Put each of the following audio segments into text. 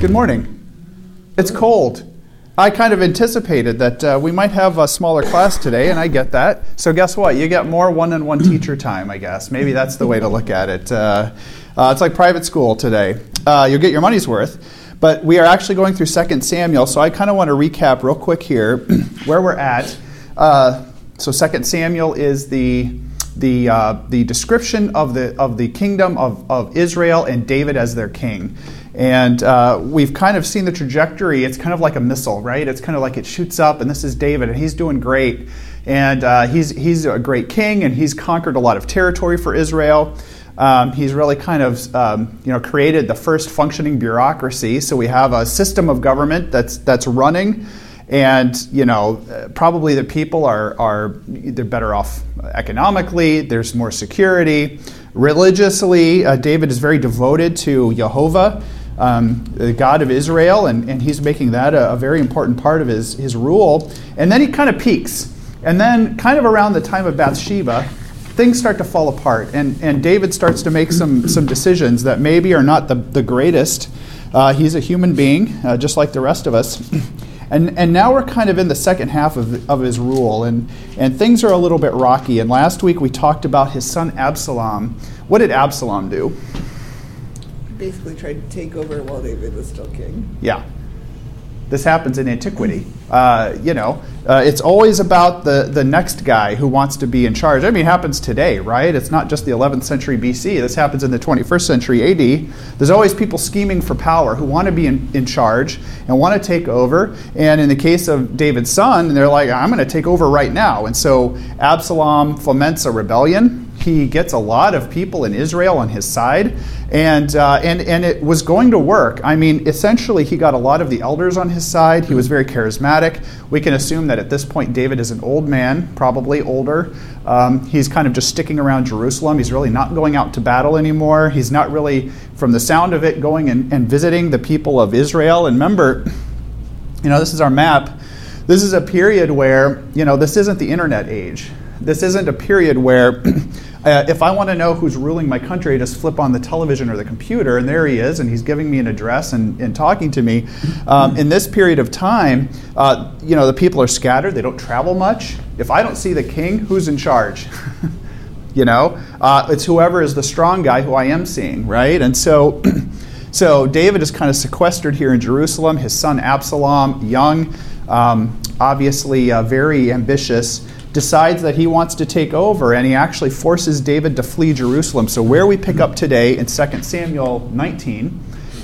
Good morning. It's cold. I kind of anticipated that uh, we might have a smaller class today, and I get that. So, guess what? You get more one on one teacher time, I guess. Maybe that's the way to look at it. Uh, uh, it's like private school today. Uh, you'll get your money's worth. But we are actually going through 2 Samuel, so I kind of want to recap real quick here where we're at. Uh, so, 2 Samuel is the the, uh, the description of the, of the kingdom of, of Israel and David as their king. And uh, we've kind of seen the trajectory. It's kind of like a missile, right? It's kind of like it shoots up, and this is David, and he's doing great. And uh, he's, he's a great king, and he's conquered a lot of territory for Israel. Um, he's really kind of um, you know created the first functioning bureaucracy. So we have a system of government that's that's running, and you know probably the people are are they're better off economically. There's more security. Religiously, uh, David is very devoted to Jehovah um, the God of Israel, and, and he's making that a, a, very important part of his, his rule. And then he kind of peaks. And then, kind of around the time of Bathsheba, things start to fall apart. And, and David starts to make some, some decisions that maybe are not the, the greatest. Uh, he's a human being, uh, just like the rest of us. And, and now we're kind of in the second half of, of his rule, and, and things are a little bit rocky. And last week we talked about his son Absalom. What did Absalom do? Basically tried to take over while David was still king. Yeah. This happens in antiquity. Uh, you know, uh, it's always about the, the next guy who wants to be in charge. I mean, it happens today, right? It's not just the 11th century BC. This happens in the 21st century AD. There's always people scheming for power who want to be in, in charge and want to take over. And in the case of David's son, they're like, I'm going to take over right now. And so Absalom foments a rebellion he gets a lot of people in Israel on his side, and, uh, and, and it was going to work. I mean, essentially, he got a lot of the elders on his side. He was very charismatic. We can assume that at this point, David is an old man, probably older. Um, he's kind of just sticking around Jerusalem. He's really not going out to battle anymore. He's not really, from the sound of it, going and, and visiting the people of Israel. And remember, you know, this is our map. This is a period where, you know, this isn't the internet age. This isn't a period where Uh, if I want to know who's ruling my country, I just flip on the television or the computer, and there he is, and he's giving me an address and, and talking to me. Um, in this period of time, uh, you know, the people are scattered, they don't travel much. If I don't see the king, who's in charge? you know, uh, it's whoever is the strong guy who I am seeing, right? And so, so David is kind of sequestered here in Jerusalem. His son Absalom, young, um, obviously uh, very ambitious decides that he wants to take over and he actually forces David to flee Jerusalem. So, where we pick up today in 2 Samuel 19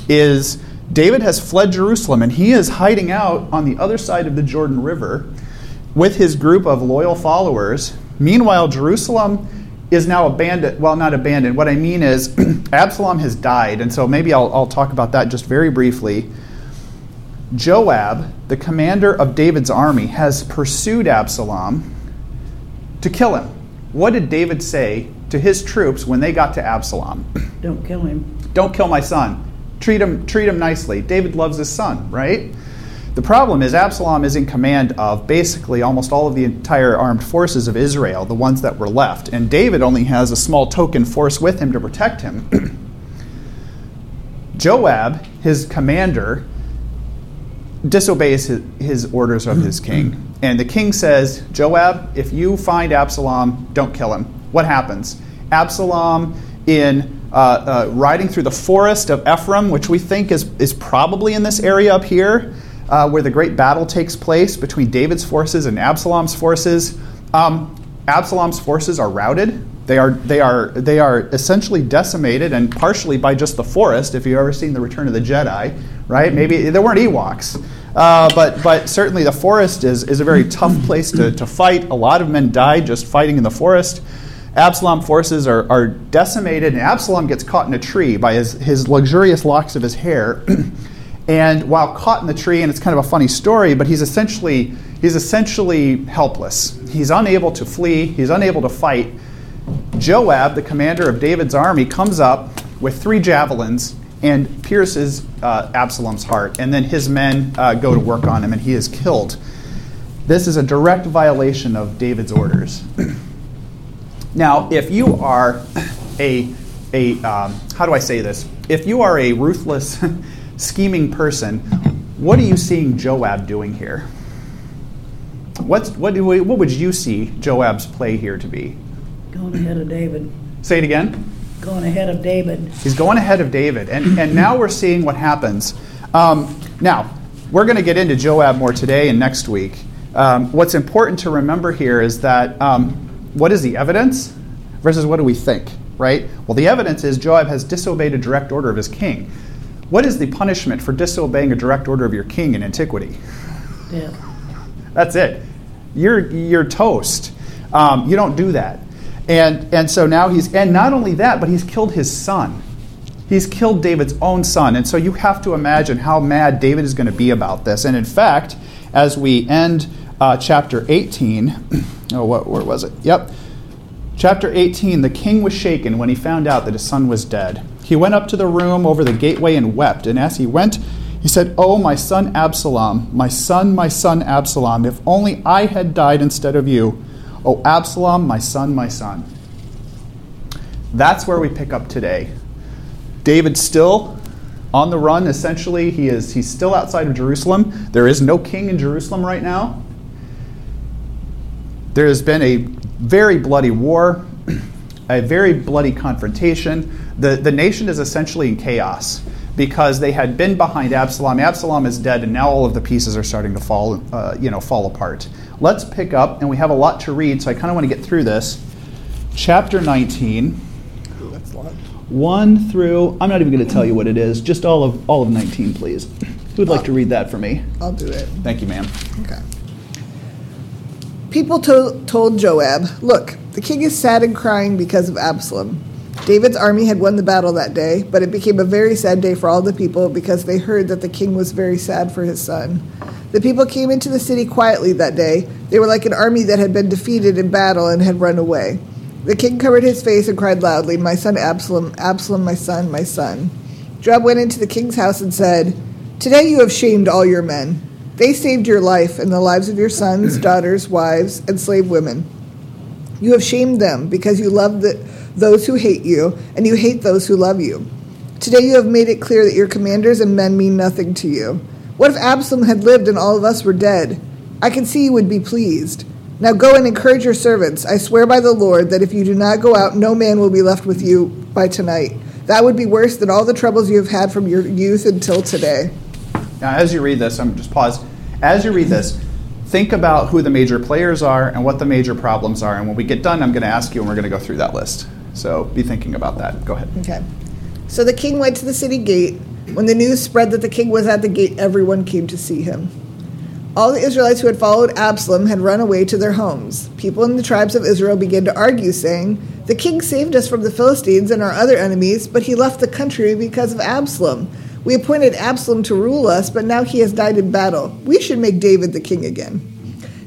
is David has fled Jerusalem and he is hiding out on the other side of the Jordan River with his group of loyal followers. Meanwhile, Jerusalem is now abandoned. Well, not abandoned. What I mean is Absalom has died. And so maybe I'll, I'll talk about that just very briefly. Joab, the commander of David's army, has pursued Absalom to kill him. What did David say to his troops when they got to Absalom? Don't kill him. Don't kill my son. Treat him, treat him nicely. David loves his son, right? The problem is Absalom is in command of basically almost all of the entire armed forces of Israel, the ones that were left, and David only has a small token force with him to protect him. Joab, his commander, disobeys his, his orders of his king. And the king says, Joab, if you find Absalom, don't kill him. What happens? Absalom, in uh, uh, riding through the forest of Ephraim, which we think is, is probably in this area up here, uh, where the great battle takes place between David's forces and Absalom's forces. Um, Absalom's forces are routed. They are, they, are, they are essentially decimated, and partially by just the forest, if you've ever seen The Return of the Jedi, right? Maybe there weren't Ewoks. Uh, but, but certainly the forest is, is a very tough place to, to fight. A lot of men died just fighting in the forest. Absalom forces are, are decimated, and Absalom gets caught in a tree by his, his luxurious locks of his hair. and while caught in the tree, and it's kind of a funny story, but he's essentially, he's essentially helpless. He's unable to flee, he's unable to fight. Joab, the commander of David's army, comes up with three javelins and pierces uh, Absalom's heart. And then his men uh, go to work on him, and he is killed. This is a direct violation of David's orders. now, if you are a, a um, how do I say this? If you are a ruthless scheming person. What are you seeing Joab doing here? What's, what, do we, what would you see Joab's play here to be? Going ahead of David. Say it again. Going ahead of David. He's going ahead of David. And, and now we're seeing what happens. Um, now, we're going to get into Joab more today and next week. Um, what's important to remember here is that um, what is the evidence versus what do we think, right? Well, the evidence is Joab has disobeyed a direct order of his king. What is the punishment for disobeying a direct order of your king in antiquity? Death. That's it. You're, you're toast. Um, you don't do that. And, and so now he's, and not only that, but he's killed his son. He's killed David's own son. And so you have to imagine how mad David is going to be about this. And in fact, as we end uh, chapter 18, oh, what, where was it? Yep. Chapter 18 The king was shaken when he found out that his son was dead. He went up to the room over the gateway and wept. And as he went, he said, Oh, my son Absalom, my son, my son Absalom, if only I had died instead of you. Oh, Absalom, my son, my son. That's where we pick up today. David's still on the run, essentially. He is, he's still outside of Jerusalem. There is no king in Jerusalem right now. There has been a very bloody war, a very bloody confrontation. The, the nation is essentially in chaos because they had been behind Absalom. Absalom is dead, and now all of the pieces are starting to fall, uh, you know, fall apart. Let's pick up, and we have a lot to read, so I kind of want to get through this. Chapter 19. Ooh, that's a lot. 1 through I'm not even going to tell you what it is. Just all of all of 19, please. Who would like to read that for me? I'll do it. Thank you, ma'am. Okay. People to- told Joab, Look, the king is sad and crying because of Absalom. David's army had won the battle that day, but it became a very sad day for all the people because they heard that the king was very sad for his son. The people came into the city quietly that day. They were like an army that had been defeated in battle and had run away. The king covered his face and cried loudly, My son Absalom, Absalom, my son, my son. Joab went into the king's house and said, Today you have shamed all your men. They saved your life and the lives of your sons, daughters, wives, and slave women. You have shamed them because you love the, those who hate you, and you hate those who love you. Today you have made it clear that your commanders and men mean nothing to you. What if Absalom had lived and all of us were dead? I can see you would be pleased. Now go and encourage your servants. I swear by the Lord that if you do not go out, no man will be left with you by tonight. That would be worse than all the troubles you have had from your youth until today. Now, as you read this, I'm just pause. As you read this, think about who the major players are and what the major problems are. And when we get done, I'm going to ask you, and we're going to go through that list. So be thinking about that. Go ahead. Okay. So the king went to the city gate. When the news spread that the king was at the gate, everyone came to see him. All the Israelites who had followed Absalom had run away to their homes. People in the tribes of Israel began to argue, saying, The king saved us from the Philistines and our other enemies, but he left the country because of Absalom. We appointed Absalom to rule us, but now he has died in battle. We should make David the king again.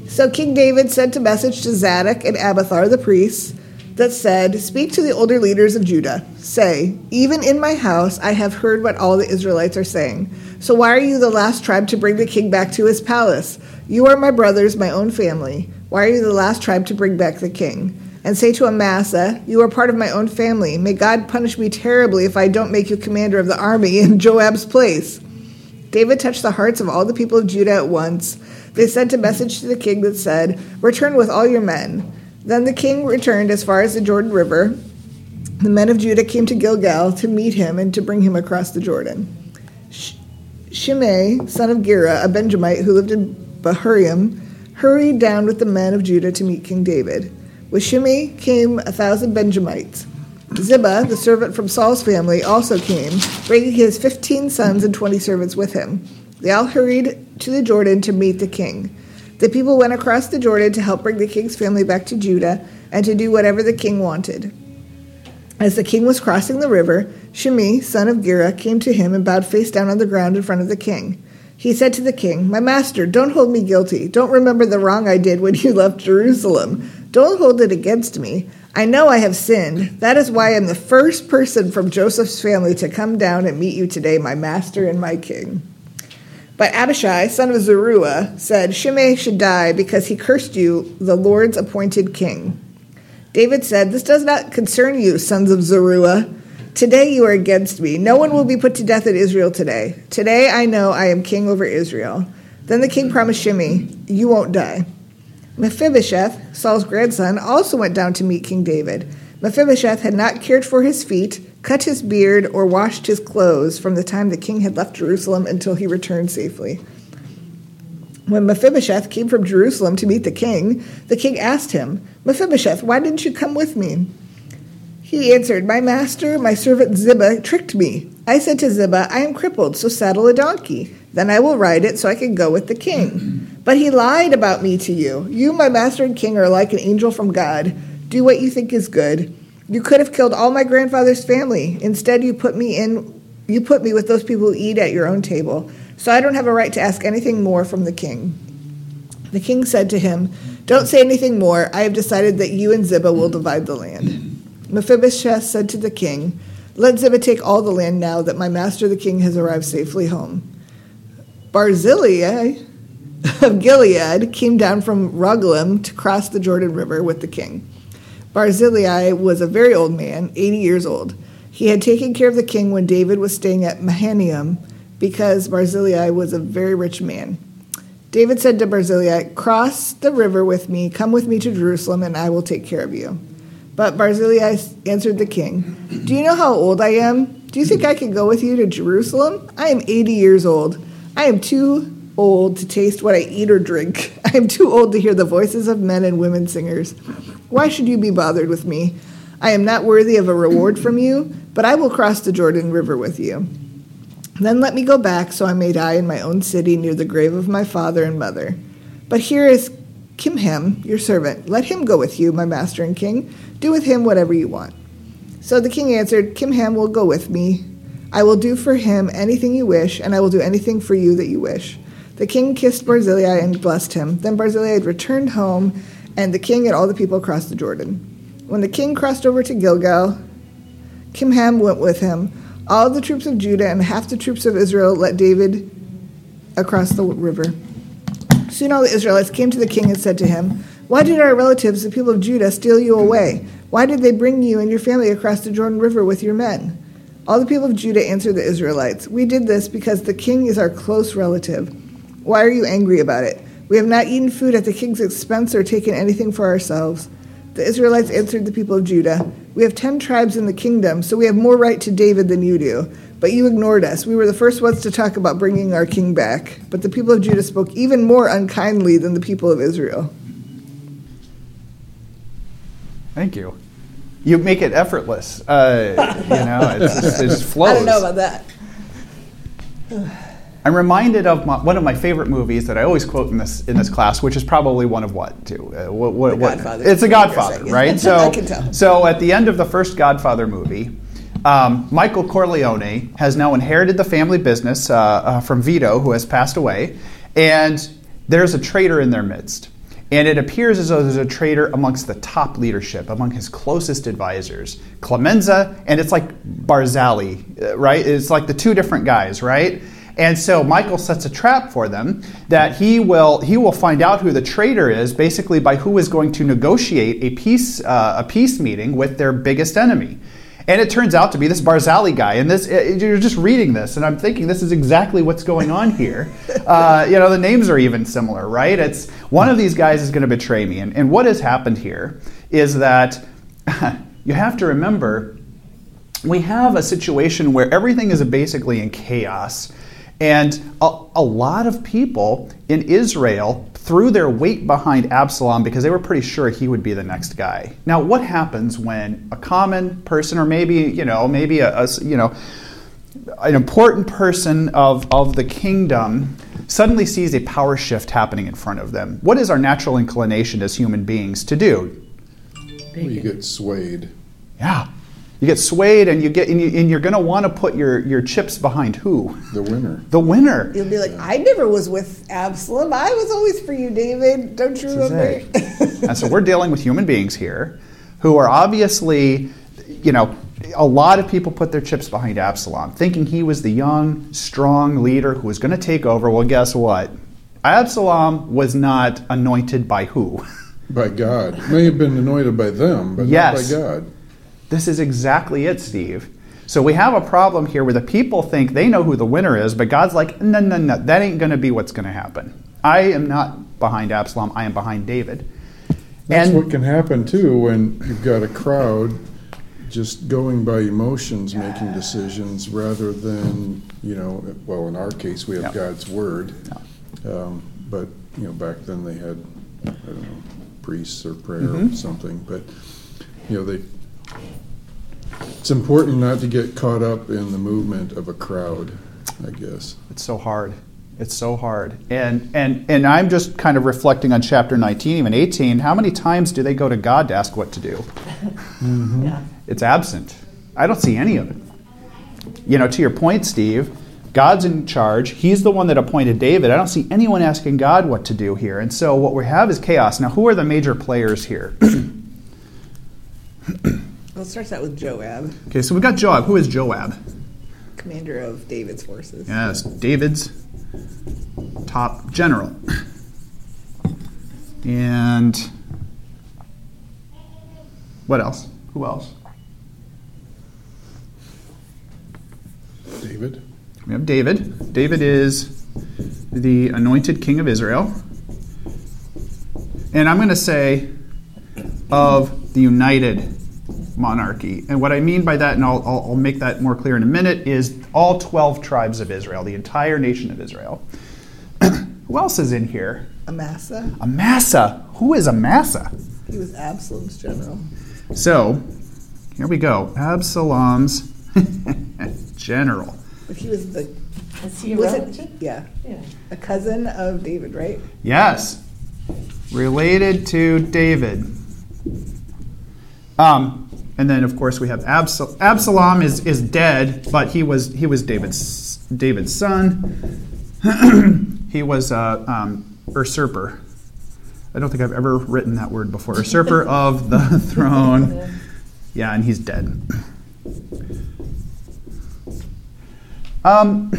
So King David sent a message to Zadok and Abiathar the priests that said, Speak to the older leaders of Judah. Say, Even in my house I have heard what all the Israelites are saying. So why are you the last tribe to bring the king back to his palace? You are my brothers, my own family. Why are you the last tribe to bring back the king? And say to Amasa, You are part of my own family. May God punish me terribly if I don't make you commander of the army in Joab's place. David touched the hearts of all the people of Judah at once. They sent a message to the king that said, Return with all your men. Then the king returned as far as the Jordan River. The men of Judah came to Gilgal to meet him and to bring him across the Jordan. Shimei, son of Gera, a Benjamite who lived in Bahurim, hurried down with the men of Judah to meet King David. With Shimei came a thousand Benjamites. Ziba, the servant from Saul's family, also came, bringing his fifteen sons and twenty servants with him. They all hurried to the Jordan to meet the king. The people went across the Jordan to help bring the king's family back to Judah and to do whatever the king wanted. As the king was crossing the river, Shimei, son of Gera, came to him and bowed face down on the ground in front of the king. He said to the king, My master, don't hold me guilty. Don't remember the wrong I did when you left Jerusalem. Don't hold it against me. I know I have sinned. That is why I am the first person from Joseph's family to come down and meet you today, my master and my king. But Abishai, son of Zeruiah, said, Shimei should die because he cursed you, the Lord's appointed king. David said, This does not concern you, sons of Zeruiah. Today you are against me. No one will be put to death in Israel today. Today I know I am king over Israel. Then the king promised Shimei, You won't die. Mephibosheth, Saul's grandson, also went down to meet King David. Mephibosheth had not cared for his feet, cut his beard, or washed his clothes from the time the king had left Jerusalem until he returned safely. When Mephibosheth came from Jerusalem to meet the king, the king asked him, Mephibosheth, why didn't you come with me? He answered, My master, my servant Ziba, tricked me. I said to Ziba, I am crippled, so saddle a donkey. Then I will ride it so I can go with the king. But he lied about me to you. You, my master and king, are like an angel from God. Do what you think is good. You could have killed all my grandfather's family. Instead, you put me in you put me with those people who eat at your own table. So I don't have a right to ask anything more from the king. The king said to him, Don't say anything more. I have decided that you and Ziba will divide the land. Mephibosheth said to the king, Let Ziba take all the land now that my master the king has arrived safely home. Barzillai of Gilead came down from Rogelim to cross the Jordan River with the king. Barzillai was a very old man, 80 years old. He had taken care of the king when David was staying at Mahanaim because Barzillai was a very rich man. David said to Barzillai, Cross the river with me, come with me to Jerusalem, and I will take care of you. But Barzillai answered the king, Do you know how old I am? Do you think I can go with you to Jerusalem? I am 80 years old. I am too old to taste what I eat or drink. I am too old to hear the voices of men and women singers. Why should you be bothered with me? I am not worthy of a reward from you, but I will cross the Jordan River with you. Then let me go back so I may die in my own city near the grave of my father and mother. But here is Kimham, your servant. Let him go with you, my master and king. Do with him whatever you want. So the king answered, Kimham will go with me. I will do for him anything you wish, and I will do anything for you that you wish. The king kissed Barzillai and blessed him. Then Barzillai returned home, and the king and all the people crossed the Jordan. When the king crossed over to Gilgal, Kimham went with him. All the troops of Judah and half the troops of Israel let David across the river. Soon all the Israelites came to the king and said to him, Why did our relatives, the people of Judah, steal you away? Why did they bring you and your family across the Jordan River with your men? All the people of Judah answered the Israelites, We did this because the king is our close relative. Why are you angry about it? We have not eaten food at the king's expense or taken anything for ourselves. The Israelites answered the people of Judah, We have ten tribes in the kingdom, so we have more right to David than you do. But you ignored us. We were the first ones to talk about bringing our king back. But the people of Judah spoke even more unkindly than the people of Israel. Thank you. You make it effortless. Uh, you know, it's just, it just flows. I don't know about that. I'm reminded of my, one of my favorite movies that I always quote in this in this class, which is probably one of what too. Uh, what, what, The what- Godfather. It's a Godfather, right? So, I can tell. so at the end of the first Godfather movie, um, Michael Corleone has now inherited the family business uh, uh, from Vito, who has passed away, and there's a traitor in their midst. And it appears as though there's a traitor amongst the top leadership, among his closest advisors, Clemenza, and it's like Barzali, uh, right? It's like the two different guys, right? And so Michael sets a trap for them that he will he will find out who the traitor is basically by who is going to negotiate a peace uh, a peace meeting with their biggest enemy. And it turns out to be this Barzali guy. And this, uh, you're just reading this, and I'm thinking this is exactly what's going on here. Uh, you know, the names are even similar, right? It's one of these guys is going to betray me. And, and what has happened here is that you have to remember we have a situation where everything is basically in chaos. And a, a lot of people in Israel threw their weight behind Absalom because they were pretty sure he would be the next guy. Now, what happens when a common person, or maybe you know, maybe a, a you know, an important person of, of the kingdom suddenly sees a power shift happening in front of them? What is our natural inclination as human beings to do? Well, you get swayed. Yeah. You get swayed and you get and, you, and you're going to want to put your, your chips behind who? The winner. The winner. You'll be like, I never was with Absalom. I was always for you, David. Don't you This is remember? it. and so we're dealing with human beings here who are obviously, you know, a lot of people put their chips behind Absalom, thinking he was the young, strong leader who was going to take over. Well, guess what? Absalom was not anointed by who? By God. May have been anointed by them, but Yes. not by God. This is exactly it, Steve. So we have a problem here where the people think they know who the winner is, but God's like, no, no, no, that ain't going to be what's going to happen. I am not behind Absalom, I am behind David. That's And- what can happen too when you've got a crowd just going by emotions, making decisions rather than, you know, well, in our case, we have. God's word. Um, But, you know, back then they had, I don't know, priests or prayer or Mhm. something, but, you know, they, it's important not to get caught up in the movement of a crowd, I guess. It's so hard. It's so hard. And and and I'm just kind of reflecting on chapter 19, even 18. How many times do they go to God to ask what to do? Mm-hmm. Yeah. It's absent. I don't see any of it. You know, to your point, Steve, God's in charge. He's the one that appointed David. I don't see anyone asking God what to do here. And so what we have is chaos. Now, who are the major players here? Well, it starts out with Joab, okay, so we got Joab. Who is Joab? commander of David's forces. Yes, David's top general. And what else? Who else? David? We have David. David is the anointed king of Israel. And I'm going to say of the united monarchy. And what I mean by that, and I'll, I'll, I'll make that more clear in a minute, is all 12 tribes of Israel, the entire nation of Israel. Who else is in here? Amasa, Amasa. Who is Amasa? he was Absalom's general. So, here we go. Absalom's general. But he was the Is he a was it? relative? Yeah, Yeah. a cousin of David, right? Yes. Related to David. Um, and then of course we have Absal- Absalom is, is dead, but he was he was David's David's son. he was a um, usurper. I don't think I've ever written that word before. Usurper of the throne. Yeah, and he's dead. Um,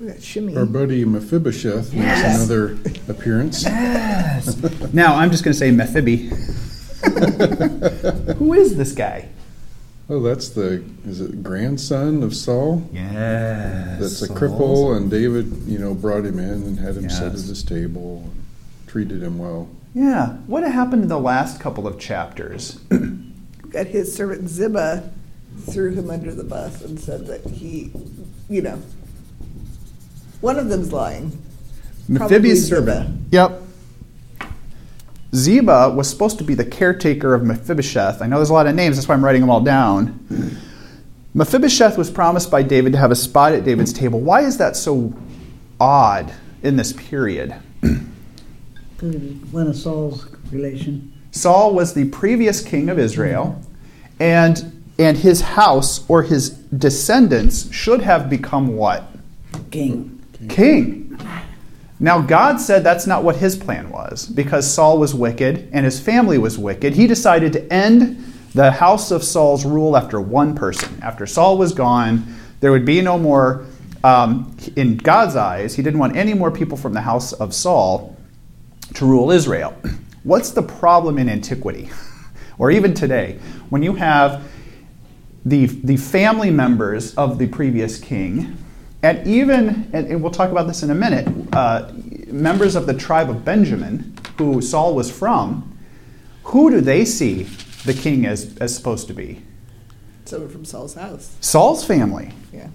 We got Our buddy Mephibosheth makes another appearance. Yes. now I'm just going to say Mephibi. Who is this guy? Oh, that's the, is it grandson of Saul? Yes. That's a cripple, and David, you know, brought him in and had him sit at his table, and treated him well. Yeah. What happened in the last couple of chapters? We got his servant Ziba threw him under the bus and said that he, you know, one of them's lying. Probably Mephibi's servant. Yep. Ziba was supposed to be the caretaker of Mephibosheth. I know there's a lot of names, that's why I'm writing them all down. Mephibosheth was promised by David to have a spot at David's table. Why is that so odd in this period? Because one of Saul's relation. Saul was the previous king of Israel, and and his house or his descendants should have become what? King. King. Now God said that's not what his plan was because Saul was wicked and his family was wicked. He decided to end the house of Saul's rule after one person. After Saul was gone, there would be no more. Um, in God's eyes, he didn't want any more people from the house of Saul to rule Israel. What's the problem in antiquity, or even today, when you have the, the family members of the previous king, and even, and, and we'll talk about this in a minute, uh, members of the tribe of Benjamin, who Saul was from, who do they see the king as, as supposed to be? Someone from Saul's house. Saul's family. Yeah.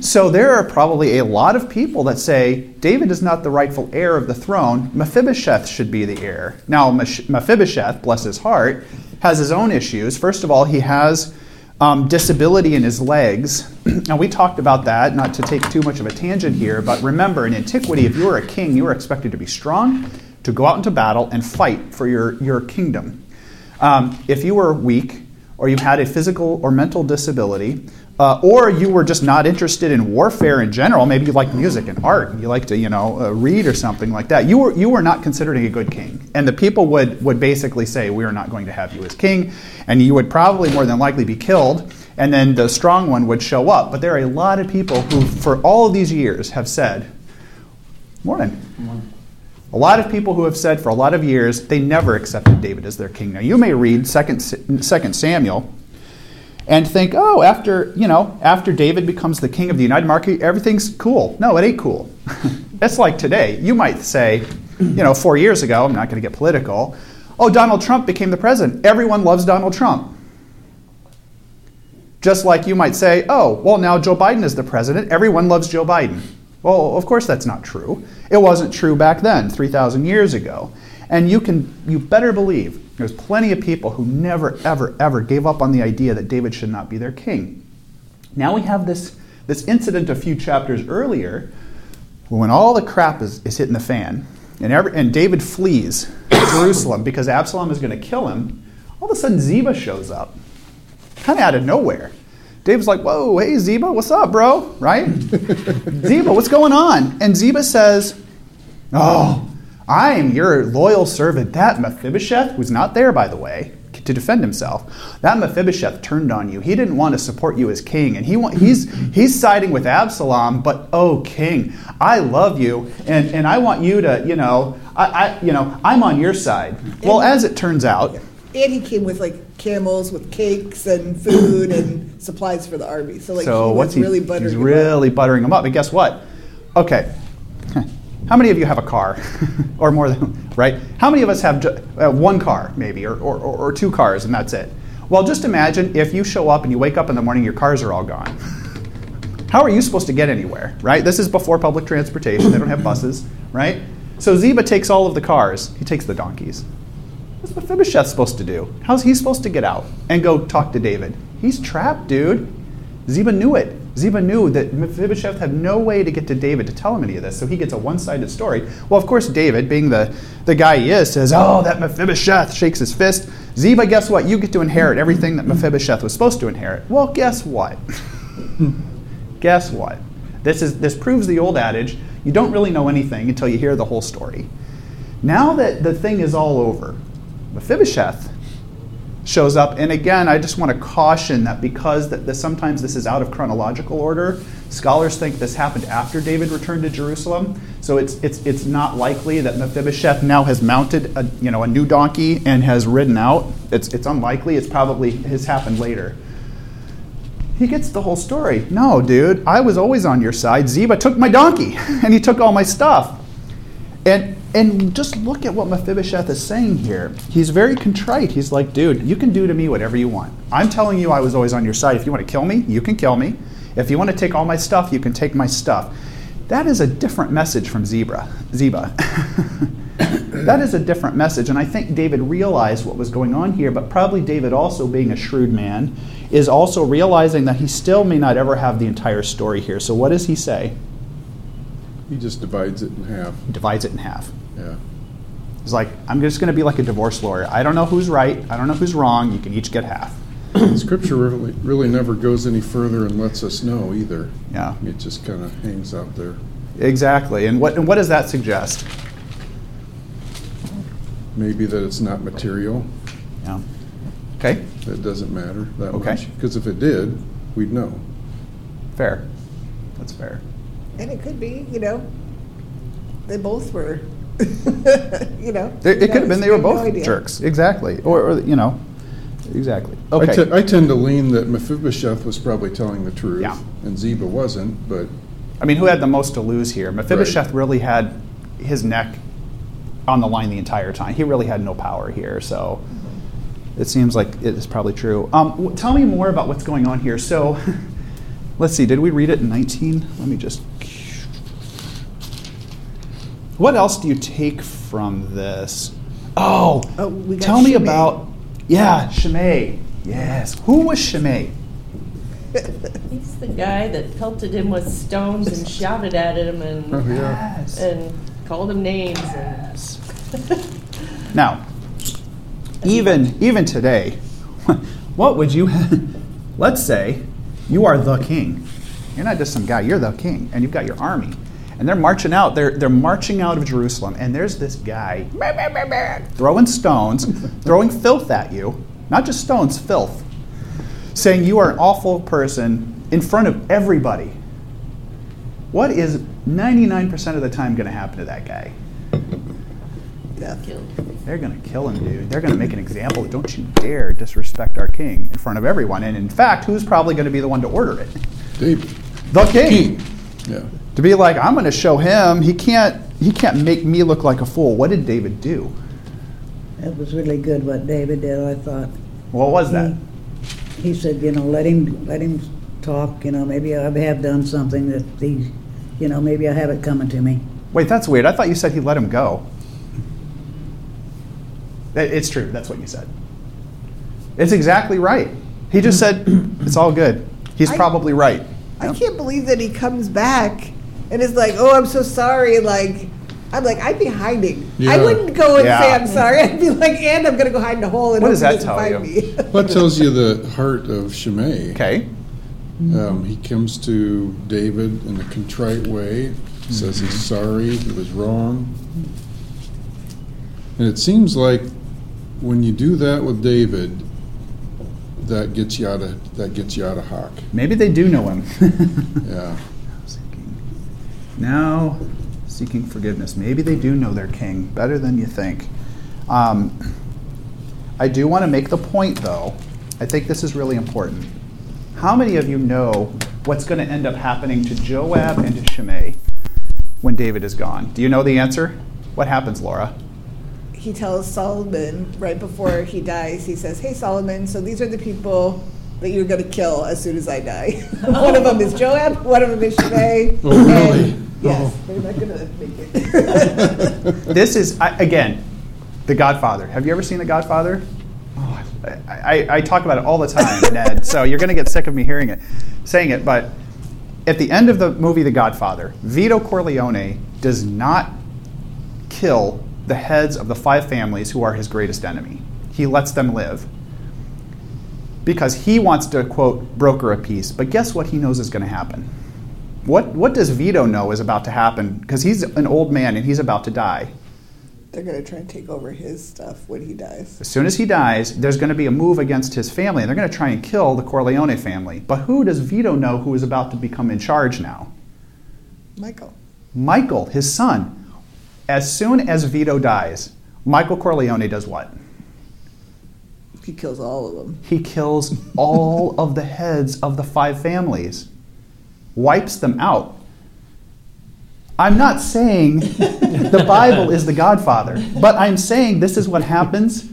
So there are probably a lot of people that say David is not the rightful heir of the throne. Mephibosheth should be the heir. Now, Mephibosheth, bless his heart, has his own issues. First of all, he has um, disability in his legs. now, we talked about that, not to take too much of a tangent here, but remember, in antiquity, if you were a king, you were expected to be strong, to go out into battle, and fight for your, your kingdom. Um, if you were weak, or you had a physical or mental disability, uh, or you were just not interested in warfare in general, maybe you like music and art, and you like to, you know, uh, read or something like that, you were, you were not considered a good king. And the people would, would basically say, we are not going to have you as king, and you would probably more than likely be killed, and then the strong one would show up. But there are a lot of people who, for all of these years, have said, morning, A lot of people who have said for a lot of years they never accepted David as their king. Now you may read Second Second Samuel and think, oh, after you know, after David becomes the king of the United Monarchy, everything's cool. No, it ain't cool. it's like today. You might say, you know, four years ago, I'm not going to get political. Oh, Donald Trump became the president. Everyone loves Donald Trump. Just like you might say, oh, well, now Joe Biden is the president. Everyone loves Joe Biden. Well, of course that's not true. It wasn't true back then, 3,000 years ago. And you can, you better believe, there's plenty of people who never, ever, ever gave up on the idea that David should not be their king. Now we have this, this incident a few chapters earlier when all the crap is, is hitting the fan and, every, and David flees Jerusalem because Absalom is going to kill him. All of a sudden, Ziba shows up, kind of out of nowhere. David's like, Whoa, hey, Ziba, what's up, bro? Right? Ziba, what's going on? And Ziba says, Oh, I am your loyal servant. That Mephibosheth, who's not there, by the way, to defend himself, that Mephibosheth turned on you. He didn't want to support you as king, and he he's he's siding with Absalom. But oh, king, I love you, and, and I want you to, you know, I, I you know, I'm on your side. Well, as it turns out, And he came with like camels with cakes and food and supplies for the army. So like so he what's was he? really buttering he's him up. really buttering him up. And guess what? Okay. How many of you have a car, or more than right? How many of us have uh, one car, maybe, or, or, or two cars, and that's it? Well, just imagine if you show up and you wake up in the morning, your cars are all gone. How are you supposed to get anywhere, right? This is before public transportation. They don't have buses, right? So Ziba takes all of the cars. He takes the donkeys. What's Mephibosheth supposed to do? How's he supposed to get out and go talk to David? He's trapped, dude. Ziba knew it. Ziba knew that Mephibosheth had no way to get to David to tell him any of this, so he gets a one sided story. Well, of course, David, being the, the guy he is, says, Oh, that Mephibosheth shakes his fist. Ziba, guess what? You get to inherit everything that Mephibosheth was supposed to inherit. Well, guess what? guess what? This, is, this proves the old adage you don't really know anything until you hear the whole story. Now that the thing is all over, Mephibosheth shows up, and again, I just want to caution that because that sometimes this is out of chronological order, scholars think this happened after David returned to Jerusalem. So it's it's it's not likely that Mephibosheth now has mounted a you know a new donkey and has ridden out. It's it's unlikely. It's probably has happened later. He gets the whole story. No, dude, I was always on your side. Ziba took my donkey and he took all my stuff. And and just look at what Mephibosheth is saying here. He's very contrite. He's like, dude, you can do to me whatever you want. I'm telling you I was always on your side. If you want to kill me, you can kill me. If you want to take all my stuff, you can take my stuff. That is a different message from Zebra. Ziba. that is a different message. And I think David realized what was going on here, but probably David, also being a shrewd man, is also realizing that he still may not ever have the entire story here. So what does he say? He just divides it in half. Divides it in half. Yeah. He's like, I'm just going to be like a divorce lawyer. I don't know who's right. I don't know who's wrong. You can each get half. Scripture really, really never goes any further and lets us know either. Yeah. It just kind of hangs out there. Exactly. And what, and what does that suggest? Maybe that it's not material. Yeah. Okay. That doesn't matter that Okay. much. Because if it did, we'd know. Fair. That's fair. And it could be, you know, they both were, you know. It, it could have been they were We have no both jerks. Exactly. Or, or, you know, exactly. Okay. I, te- I tend to lean that Mephibosheth was probably telling the truth. Yeah. And Ziba wasn't, but I mean, who had the most to lose here? Mephibosheth really had his neck on the line the entire time. He really had no power here, so it seems like it is probably true. Um, w- tell me more about what's going on here. So, let's see. Did we read it in 19? Let me just. What else do you take from this? Oh, Oh, we got tell me Shimei. about. Yeah, Shimei. Yes. Who was Shimei? He's the guy that pelted him with stones and shouted at him and oh yeah. And called him names and Now, even even today, what would you? let's say you are the king. You're not just some guy. You're the king, and you've got your army, and they're marching out. They're they're marching out of Jerusalem, and there's this guy throwing stones, throwing filth at you. Not just stones, filth. Saying you are an awful person in front of everybody. What is 99% of the time going to happen to that guy? death. Killed. They're going to kill him, dude. They're going to make an example. Don't you dare disrespect our king in front of everyone. And in fact, who's probably going to be the one to order it? David. The king. King. Yeah. To be like, I'm going to show him. He can't. He can't make me look like a fool. What did David do? That was really good what David did, I thought. What was that? He said, you know, let him, let him talk, you know, maybe I have done something that the, you know, maybe I have it coming to me. Wait, that's weird. I thought you said he let him go. It's true. That's what you said. It's exactly right. He just said, it's all good. He's I- probably right. I can't believe that he comes back and it's like, "Oh, I'm so sorry." Like, I'm like, I'd be hiding. Yeah. I wouldn't go and say I'm sorry. I'd be like, "And I'm gonna go hide in a hole and What hope does he that doesn't tell find you? me." That tells you the heart of Shimei. Okay. Um, he comes to David in a contrite way, says he's sorry, he was wrong. And it seems like when you do that with David, that gets you out of that gets you out of hock. Maybe they do know him. Yeah. Seeking. Now seeking forgiveness. Maybe they do know their king better than you think. Um, I do want to make the point, though. I think this is really important. How many of you know what's going to end up happening to Joab and to Shimei when David is gone? Do you know the answer? What happens, Laura? he tells Solomon right before he dies. He says, "Hey, Solomon. So these are the people." That you're going to kill as soon as I die. one of them is Joab. One of them is Shimei. Oh, really? And- yes, Oh. they're not going to make it. This is, I, again, The Godfather. Have you ever seen The Godfather? Oh, I, I, I talk about it all the time, Ned. So you're going to get sick of me hearing it, saying it. But at the end of the movie The Godfather, Vito Corleone does not kill the heads of the five families who are his greatest enemy. He lets them live because he wants to quote broker a peace. But guess what? He knows is going to happen. What what does Vito know is about to happen? Because he's an old man and he's about to die. they're going to try and take over his stuff when he dies. As soon as he dies, there's going to be a move against his family, and they're going to try and kill the Corleone family. But who does Vito know who is about to become in charge now? Michael. Michael, his son. As soon as Vito dies, Michael Corleone does what? He kills all of them. He kills all of the heads of the five families, wipes them out. I'm not saying the Bible is the Godfather, but I'm saying this is what happens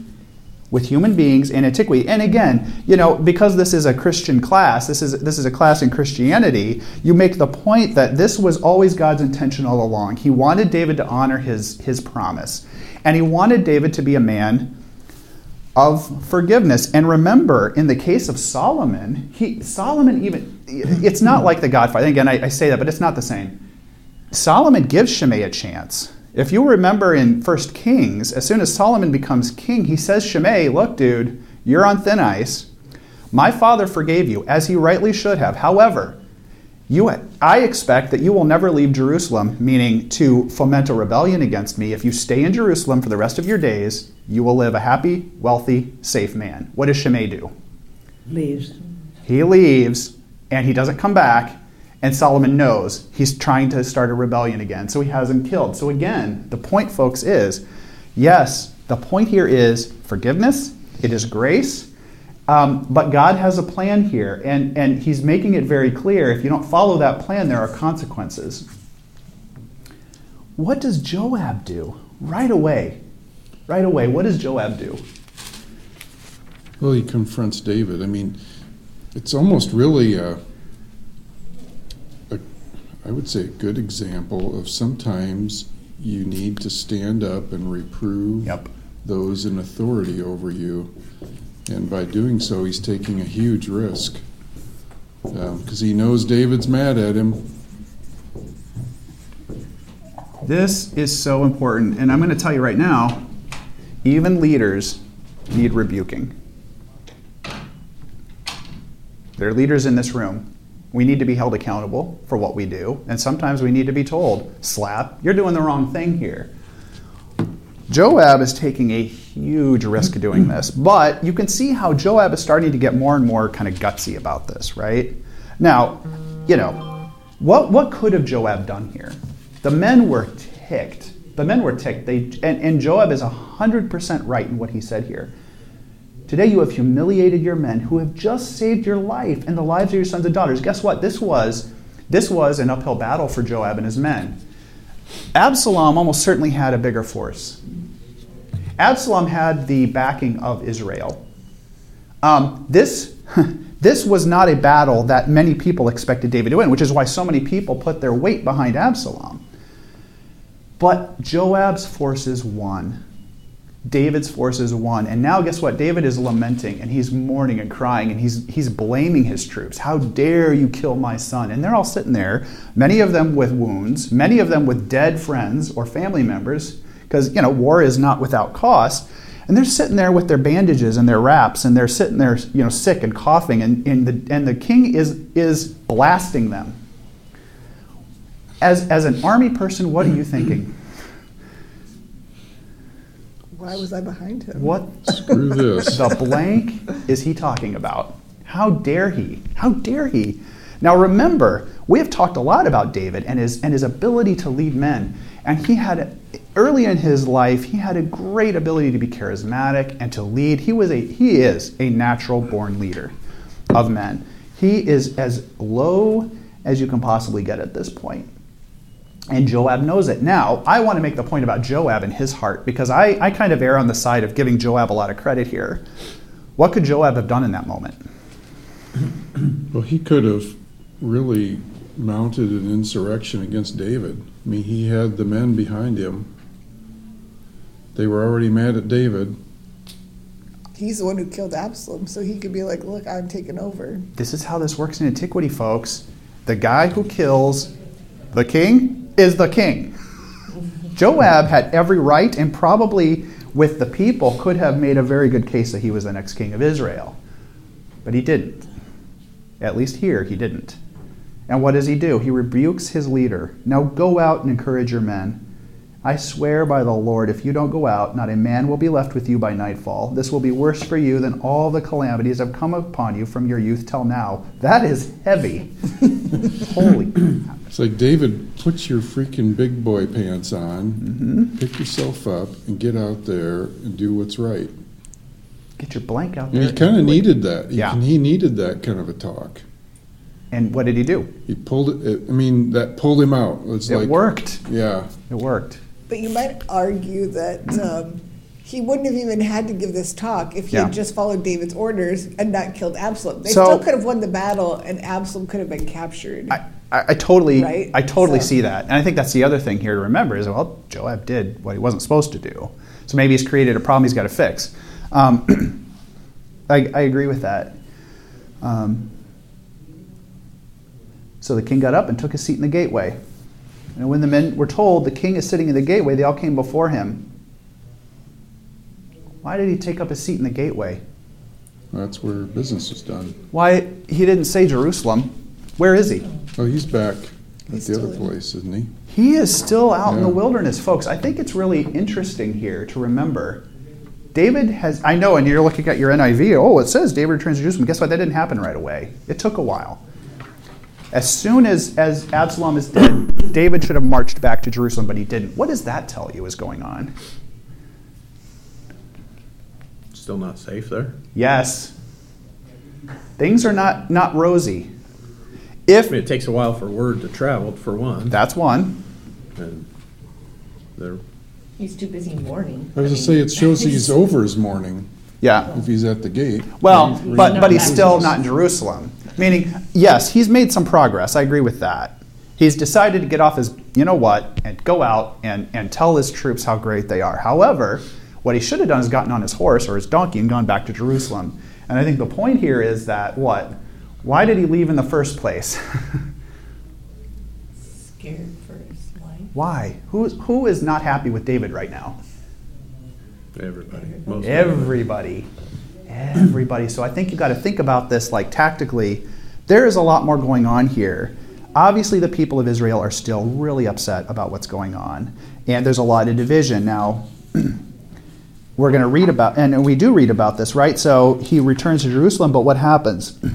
with human beings in antiquity. And again, you know, because this is a Christian class, this is this is a class in Christianity, you make the point that this was always God's intention all along. He wanted David to honor his his promise. And he wanted David to be a man of forgiveness. And remember, in the case of Solomon, he Solomon even it's not like the Godfather. Again, I, I say that, but it's not the same. Solomon gives Shimei a chance. If you remember in First Kings, as soon as Solomon becomes king, he says, Shimei, look, dude, you're on thin ice. My father forgave you, as he rightly should have. However, you, I expect that you will never leave Jerusalem, meaning to foment a rebellion against me. If you stay in Jerusalem for the rest of your days, you will live a happy, wealthy, safe man. What does Shimei do? Leaves. He leaves and he doesn't come back, and Solomon knows he's trying to start a rebellion again, so he has him killed. So, again, the point, folks, is yes, the point here is forgiveness, it is grace, um, but God has a plan here, and, and he's making it very clear if you don't follow that plan, there are consequences. What does Joab do right away? Right away, what does Joab do? Well, he confronts David. I mean, it's almost really a, a, I would say, a good example of sometimes you need to stand up and reprove Yep. those in authority over you. And by doing so, he's taking a huge risk um, because he knows David's mad at him. This is so important, and I'm going to tell you right now even leaders need rebuking. There are leaders in this room. We need to be held accountable for what we do, and sometimes we need to be told, slap, you're doing the wrong thing here. Joab is taking a huge risk doing this, but you can see how Joab is starting to get more and more kind of gutsy about this, right? Now, you know, what, what could have Joab done here? The men were ticked The men were ticked. They, and, and Joab is 100% right in what he said here. Today you have humiliated your men who have just saved your life and the lives of your sons and daughters. Guess what? This was, this was an uphill battle for Joab and his men. Absalom almost certainly had a bigger force. Absalom had the backing of Israel. Um, this, this was not a battle that many people expected David to win, which is why so many people put their weight behind Absalom. But Joab's forces won. David's forces won. And now, guess what? David is lamenting and he's mourning and crying and he's, he's blaming his troops. How dare you kill my son? And they're all sitting there, many of them with wounds, many of them with dead friends or family members, because, you know, war is not without cost. And they're sitting there with their bandages and their wraps, and they're sitting there, you know, sick and coughing, and, and, the, and the king is, is blasting them. As, as an army person, what are you thinking? Why was I behind him? What Screw this. the blank is he talking about? How dare he? How dare he? Now remember, we have talked a lot about David and his and his ability to lead men. And he had early in his life, he had a great ability to be charismatic and to lead. He was a he is a natural born leader of men. He is as low as you can possibly get at this point. And Joab knows it. Now, I want to make the point about Joab and his heart because I, I kind of err on the side of giving Joab a lot of credit here. What could Joab have done in that moment? Well, he could have really mounted an insurrection against David. I mean, he had the men behind him. They were already mad at David. He's the one who killed Absalom, so he could be like, "Look, I'm taking over." This is how this works in antiquity, folks. The guy who kills the king is the king. Joab had every right and probably with the people could have made a very good case that he was the next king of Israel. But he didn't. At least here, he didn't. And what does he do? He rebukes his leader. Now go out and encourage your men. I swear by the Lord, if you don't go out, not a man will be left with you by nightfall. This will be worse for you than all the calamities that have come upon you from your youth till now. That is heavy. Holy. It's like David, put your freaking big boy pants on, Mm-hmm. pick yourself up, and get out there and do what's right. Get your blank out And there. he kind of needed that. He, Yeah. he needed that kind of a talk. And what did he do? He pulled it. I mean, that pulled him out. It's It like worked. Yeah, It worked. But you might argue that um, he wouldn't have even had to give this talk if he Yeah. had just followed David's orders and not killed Absalom. They So- still could have won the battle, and Absalom could have been captured. I, I, I totally, Right? I totally So- see that, and I think that's the other thing here to remember is well, Joab did what he wasn't supposed to do, so maybe he's created a problem he's got to fix. Um, I, I agree with that. Um, so the king got up and took his seat in the gateway, and when the men were told the king is sitting in the gateway, they all came before him. Why did he take up his seat in the gateway? that's where business is done. Why he didn't say Jerusalem? Where is he? Oh, he's back He's at the other in. place, isn't he? He is still out in the wilderness, folks. I think it's really interesting here to remember. David has, I know, and you're looking at your NIV, oh, it says David returns to Jerusalem. Guess what? That didn't happen right away. It took a while. As soon as, as Absalom is dead, David should have marched back to Jerusalem, but he didn't. What does that tell you is going on? Still not safe there. Yes. Things are not, not rosy. I If mean, it takes a while for word to travel, for one, that's one, and they're He's too busy mourning. I was going to say it shows he's over his mourning yeah. if he's at the gate. Well, He's- but, but he's still not in Jerusalem. Meaning, yes, he's made some progress. I agree with that. He's decided to get off his, you know what, and go out and, and tell his troops how great they are. However, what he should have done is gotten on his horse or his donkey and gone back to Jerusalem. And I think the point here is that what? Why did he leave in the first place? Scared for his life. Why? Who, who is not happy with David right now? everybody. Most Everybody. Everybody. So I think you've got to think about this like tactically. There is a lot more going on here. Obviously, the people of Israel are still really upset about what's going on, and there's a lot of division. Now, we're going to read about, and we do read about this, right? So he returns to Jerusalem, but what happens?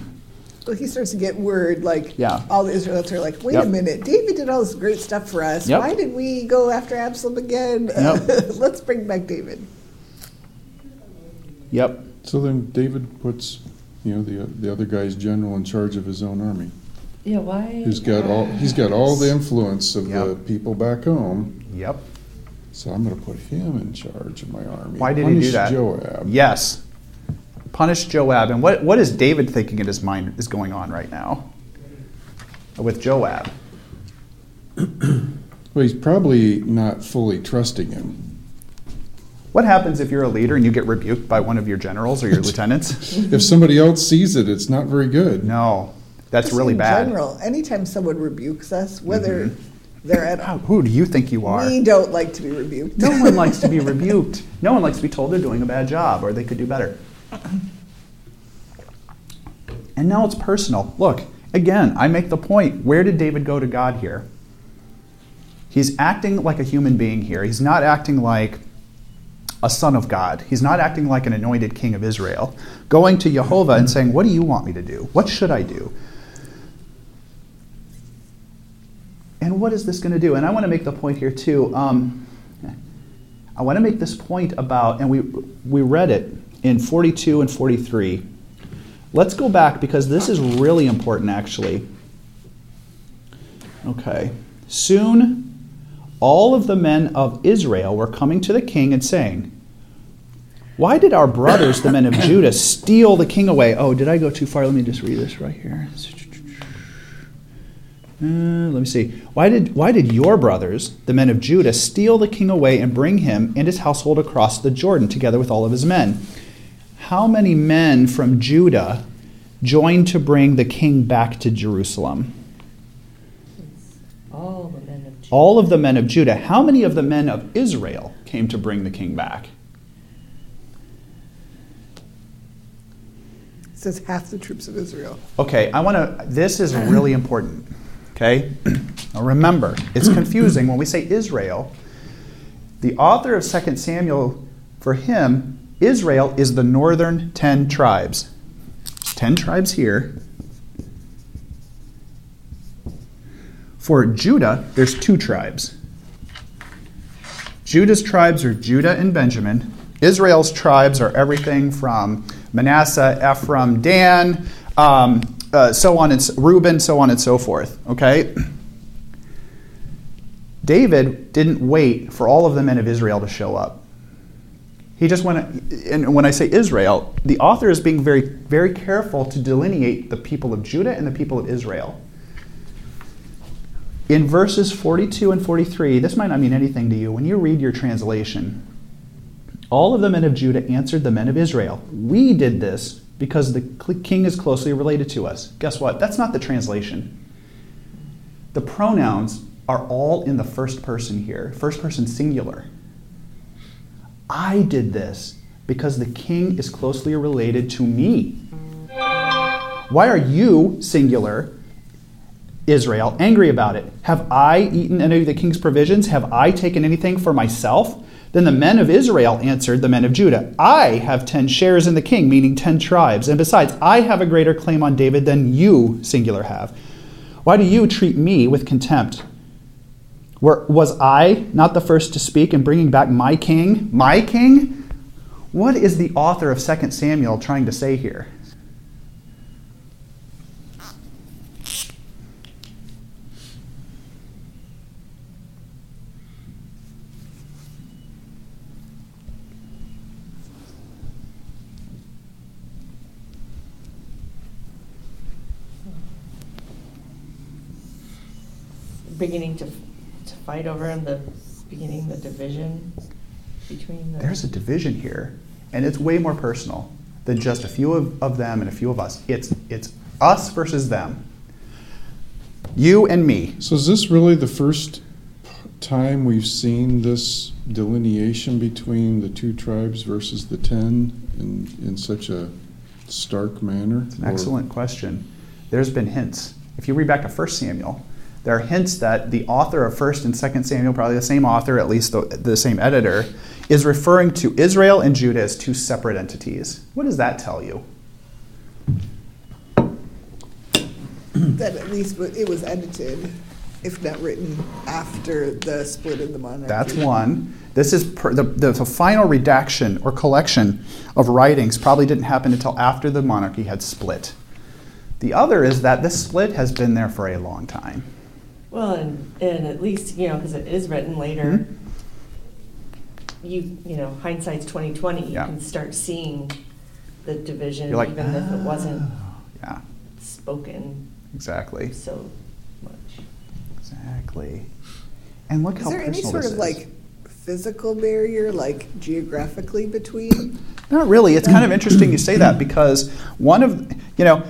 Well, he starts to get word like Yeah. all the Israelites are like, wait Yep. a minute, David did all this great stuff for us. Yep. Why did we go after Absalom again? Yep. Let's bring back David. Yep. So then David puts, you know, the the other guy's general in charge of his own army. Yeah, why? He's got all he's got all the influence of the people back home. Yep. So I'm going to put him in charge of my army. Why did he do that? Joab. Yes. Punish Joab. And what, what is David thinking in his mind is going on right now with Joab? Well, he's probably not fully trusting him. What happens if you're a leader and you get rebuked by one of your generals or your lieutenants? if somebody else sees it, it's not very good. No, that's Just really in bad. general, anytime someone rebukes us, whether mm-hmm. they're at How- Who do you think you are? we don't like to be rebuked. No one likes to be rebuked. No one likes to be told they're doing a bad job or they could do better. Uh-uh. And now it's personal. Look, again, I make the point where did David go to God here? He's acting like a human being here. He's not acting like a son of God. He's not acting like an anointed king of Israel. Going to Jehovah and saying, What do you want me to do? What should I do? And what is this going to do? And I want to make the point here, too. Um, I want to make this point about, and we, we read it in 42 and 43. Let's go back because this is really important, actually. Okay. Soon, all of the men of Israel were coming to the king and saying, Why did our brothers, the men of Judah, steal the king away? Oh, did I go too far? Let me just read this right here. Uh, let me see. Why did, why did your brothers, the men of Judah, steal the king away and bring him and his household across the Jordan together with all of his men? How many men from Judah joined to bring the king back to Jerusalem? All the men of Judah. All of the men of Judah. How many of the men of Israel came to bring the king back? Says half the troops of Israel. Okay, I want to, this is really important. Okay? Now remember, it's confusing when we say Israel. The author of 2 Samuel, for him, Israel is the northern 10 tribes. 10 tribes here. For Judah, there's two tribes. Judah's tribes are Judah and Benjamin. Israel's tribes are everything from Manasseh, Ephraim, Dan, um, uh, so on and Reuben, so on and so forth. Okay. David didn't wait for all of the men of Israel to show up. He just went, and when I say Israel, the author is being very, very careful to delineate the people of Judah and the people of Israel. In verses 42 and 43, this might not mean anything to you. When you read your translation, all of the men of Judah answered the men of Israel, We did this because the king is closely related to us. Guess what? That's not the translation. The pronouns are all in the first person here, first person singular. I did this because the king is closely related to me. Why are you, singular, Israel, angry about it? Have I eaten any of the king's provisions? Have I taken anything for myself? Then the men of Israel answered the men of Judah, I have ten shares in the king, meaning ten tribes, and besides, I have a greater claim on David than you, singular, have. Why do you treat me with contempt? Were, was I not the first to speak in bringing back my king? My king? What is the author of 2 Samuel trying to say here? Beginning to, to fight over him, the beginning the division between the. There's a division here, and it's way more personal than just a few of, of them and a few of us. It's, it's us versus them. You and me. So is this really the first time we've seen this delineation between the two tribes versus the ten in, in such a stark manner? It's an excellent question. There's been hints. If you read back to 1 Samuel, there are hints that the author of 1st and 2nd Samuel, probably the same author, at least the, the same editor, is referring to Israel and Judah as two separate entities. What does that tell you? that at least it was edited, if not written, after the split of the monarchy. That's one. This is per, the, the, the final redaction or collection of writings probably didn't happen until after the monarchy had split. The other is that this split has been there for a long time. Well, and, and at least, you know, because it is written later, Mhm. you, you know, hindsight's twenty twenty, you Yeah. can start seeing the division, You're like, even if it wasn't "Oh." Yeah, spoken exactly. so much. Exactly. And look Is how there any personal sort this of is. like physical barrier, like geographically between? Not really. It's kind of interesting you say that because one of, you know,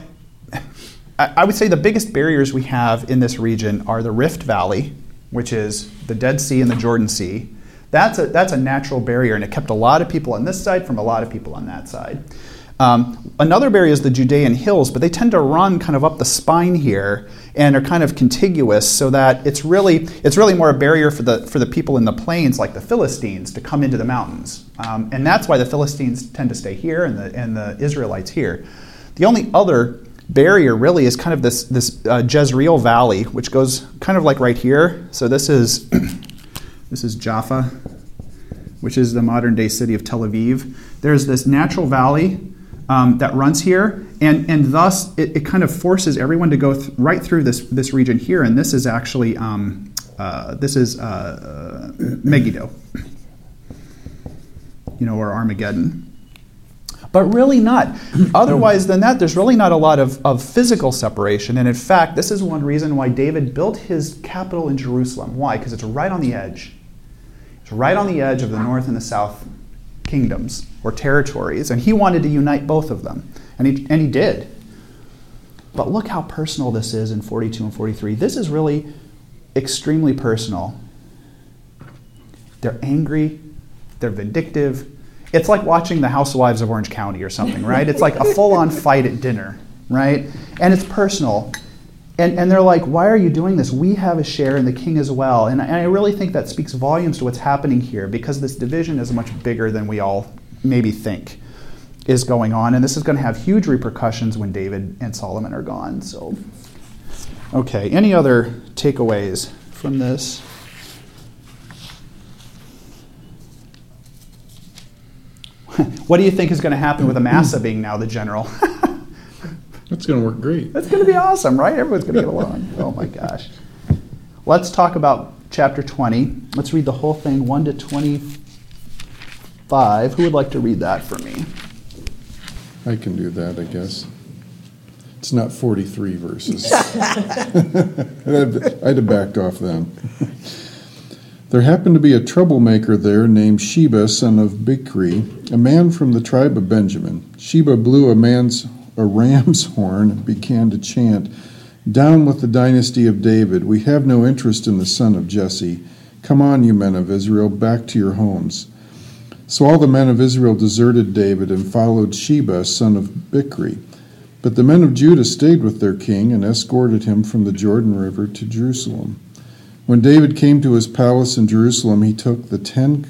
I would say the biggest barriers we have in this region are the Rift Valley, which is the Dead Sea and the Jordan Sea. That's a, that's a natural barrier, and it kept a lot of people on this side from a lot of people on that side. Um, another barrier is the Judean hills, but they tend to run kind of up the spine here and are kind of contiguous, so that it's really it's really more a barrier for the for the people in the plains, like the Philistines, to come into the mountains, um, and that's why the Philistines tend to stay here and the and the Israelites here. The only other barrier really is kind of this this uh, Jezreel Valley, which goes kind of like right here. So this is this is Jaffa, which is the modern day city of Tel Aviv. There's this natural valley um, that runs here, and, and thus it, it kind of forces everyone to go th- right through this, this region here. And this is actually um, uh, this is uh, uh, Megiddo, you know, or Armageddon. But really not. Otherwise than that, there's really not a lot of, of physical separation. And in fact, this is one reason why David built his capital in Jerusalem. Why? Because it's right on the edge. It's right on the edge of the north and the south kingdoms or territories, and he wanted to unite both of them. And he, and he did. But look how personal this is in 42 and 43. This is really extremely personal. They're angry, they're vindictive. It's like watching the Housewives of Orange County or something, right? It's like a full on fight at dinner, right? And it's personal. And, and they're like, why are you doing this? We have a share in the king as well. And and I really think that speaks volumes to what's happening here because this division is much bigger than we all maybe think is going on. And this is going to have huge repercussions when David and Solomon are gone. So, okay, any other takeaways from this? what do you think is going to happen with Amasa being now the general? That's going to work great. That's going to be awesome, right? Everyone's going to get along. Oh my gosh. Let's talk about chapter 20. Let's read the whole thing, 1 to 25. Who would like to read that for me? I can do that, I guess. It's not 43 verses. I'd I'd have backed off then. There happened to be a troublemaker there named Sheba, son of Bichri, a man from the tribe of Benjamin. Sheba blew a man's a ram's horn and began to chant, Down with the dynasty of David. We have no interest in the son of Jesse. Come on, you men of Israel, back to your homes. So all the men of Israel deserted David and followed Sheba, son of Bichri. But the men of Judah stayed with their king and escorted him from the Jordan River to Jerusalem. When David came to his palace in Jerusalem, he took the ten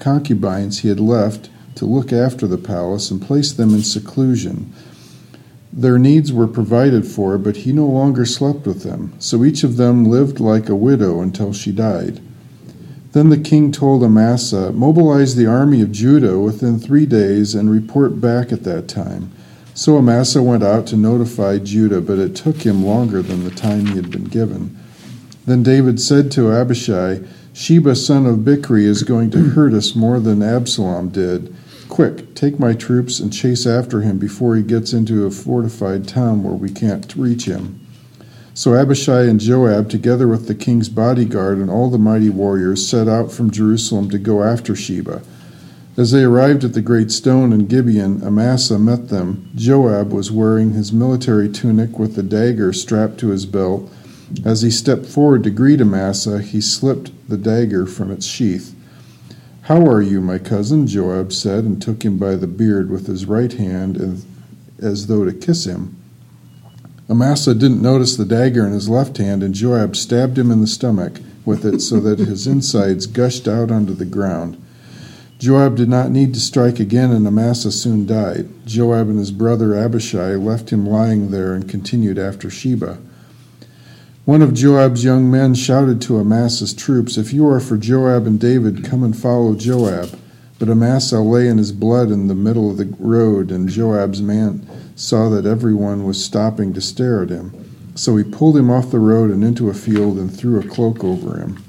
concubines he had left to look after the palace and placed them in seclusion. Their needs were provided for, but he no longer slept with them. So each of them lived like a widow until she died. Then the king told Amasa, Mobilize the army of Judah within three days and report back at that time. So Amasa went out to notify Judah, but it took him longer than the time he had been given. Then David said to Abishai, Sheba son of Bichri is going to hurt us more than Absalom did. Quick, take my troops and chase after him before he gets into a fortified town where we can't reach him. So Abishai and Joab, together with the king's bodyguard and all the mighty warriors, set out from Jerusalem to go after Sheba. As they arrived at the great stone in Gibeon, Amasa met them. Joab was wearing his military tunic with a dagger strapped to his belt. As he stepped forward to greet Amasa, he slipped the dagger from its sheath. How are you, my cousin? Joab said, and took him by the beard with his right hand as though to kiss him. Amasa didn't notice the dagger in his left hand, and Joab stabbed him in the stomach with it so that his insides gushed out onto the ground. Joab did not need to strike again, and Amasa soon died. Joab and his brother Abishai left him lying there and continued after Sheba. One of Joab's young men shouted to Amasa's troops, If you are for Joab and David, come and follow Joab. But Amasa lay in his blood in the middle of the road, and Joab's man saw that everyone was stopping to stare at him. So he pulled him off the road and into a field and threw a cloak over him.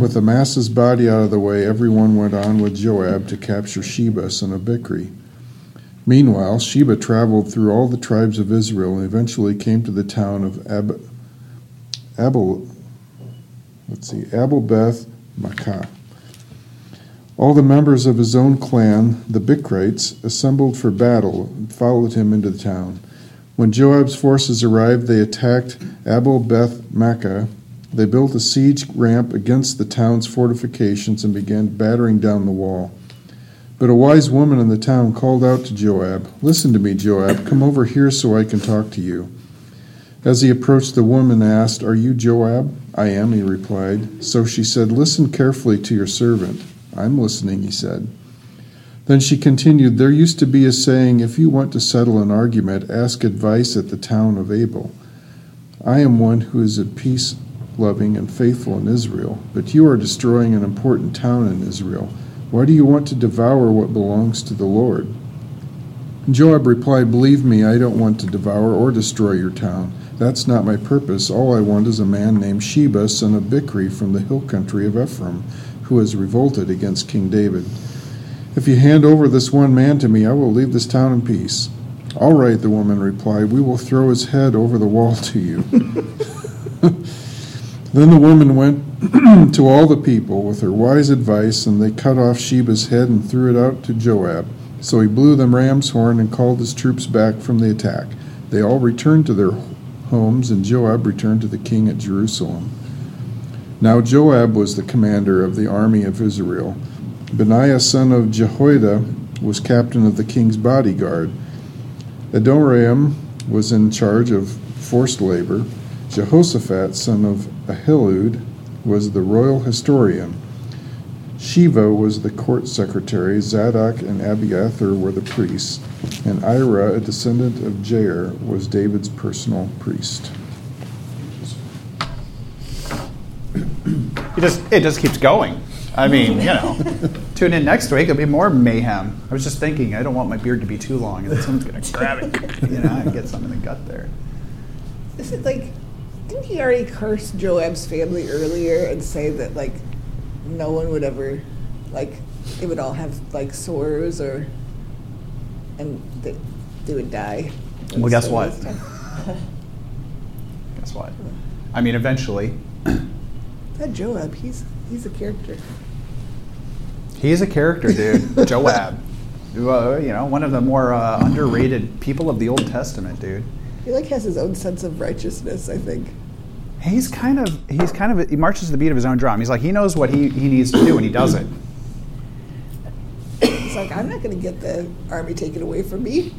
With Amasa's body out of the way, everyone went on with Joab to capture Sheba, son of Bichri. Meanwhile, Sheba traveled through all the tribes of Israel and eventually came to the town of Ab- Abel, let's see, Abel Beth Maacah. All the members of his own clan, the Bichrites, assembled for battle and followed him into the town. When Joab's forces arrived, they attacked Abel Beth Maacah. They built a siege ramp against the town's fortifications and began battering down the wall. But a wise woman in the town called out to Joab, Listen to me, Joab, come over here so I can talk to you. As he approached, the woman asked, Are you Joab? I am, he replied. So she said, Listen carefully to your servant. I'm listening, he said. Then she continued, There used to be a saying, If you want to settle an argument, ask advice at the town of Abel. I am one who is at peace loving and faithful in Israel, but you are destroying an important town in Israel. Why do you want to devour what belongs to the Lord? Joab replied, Believe me, I don't want to devour or destroy your town. That's not my purpose. All I want is a man named Sheba, son of Bichri, from the hill country of Ephraim, who has revolted against King David. If you hand over this one man to me, I will leave this town in peace. All right, the woman replied, We will throw his head over the wall to you. then the woman went to all the people with her wise advice, and they cut off Sheba's head and threw it out to Joab. So he blew the ram's horn and called his troops back from the attack. They all returned to their homes, and Joab returned to the king at Jerusalem. Now Joab was the commander of the army of Israel. Benaiah son of Jehoiada was captain of the king's bodyguard. Adoram was in charge of forced labor. Jehoshaphat son of Ahilud was the royal historian. Sheva was the court secretary. Zadok and Abiathar were the priests. And Ira, a descendant of Jair, was David's personal priest. It just it just keeps going. I mean, you know, tune in next week. It'll be more mayhem. I was just thinking, I don't want my beard to be too long, and then someone's gonna grab it, you know, and get something in the gut there. Is it like, didn't he already curse Joab's family earlier and say that like no one would ever, like, they would all have like sores or, and they, they would die? Well, guess what? Guess what? I mean, eventually, That Joab, he's he's a character. he's a character, dude. Joab, Uh, you know, one of the more uh, underrated people of the Old Testament, dude. He like has his own sense of righteousness. I think. He's kind of he's kind of he marches to the beat of his own drum. He's like he knows what he, he needs to do and he does it. He's like I'm not going to get the army taken away from me.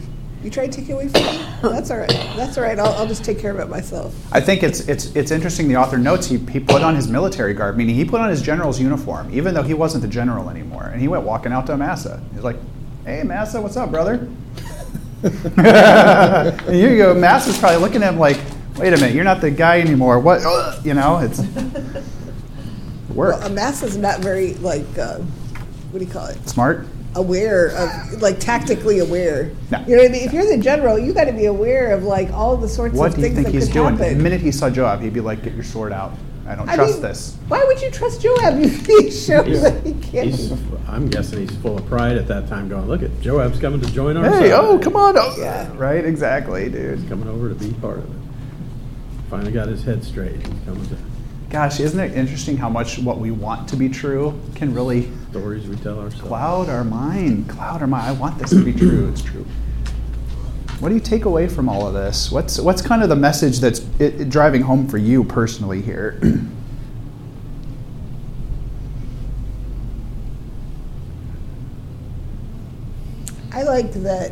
You try to take it away from me. That's all right. That's all right. I'll, I'll just take care of it myself. I think it's it's it's interesting. The author notes he, he put on his military garb, meaning he put on his general's uniform, even though he wasn't the general anymore, and he went walking out to Amasa. He's like, "Hey, Amasa, what's up, brother?" and you go, Amasa's probably looking at him like, "Wait a minute, you're not the guy anymore. What? Ugh," You know, it's work. Well, Amasa's not very like uh, what do you call it? Smart. Aware of like tactically aware. No. You know what I mean? If you're the general, you got to be aware of like all the sorts What of do you things think that he's doing? happen. The minute he saw Joab, he'd be like, "Get your sword out. I don't I trust mean, this." Why would you trust Joab? You he showed that he can't. He's, I'm guessing he's full of pride at that time, going, "Look at Joab's coming to join our Hey, side. oh, come on! Oh. Yeah. Right, exactly, dude. He's coming over to be part of it." Finally got his head straight. He's coming to Gosh, isn't it interesting how much what we want to be true can really stories we tell ourselves. cloud our mind? Cloud our mind. I want this to be true. It's true. What do you take away from all of this? What's what's kind of the message that's it, it driving home for you personally here? I liked that.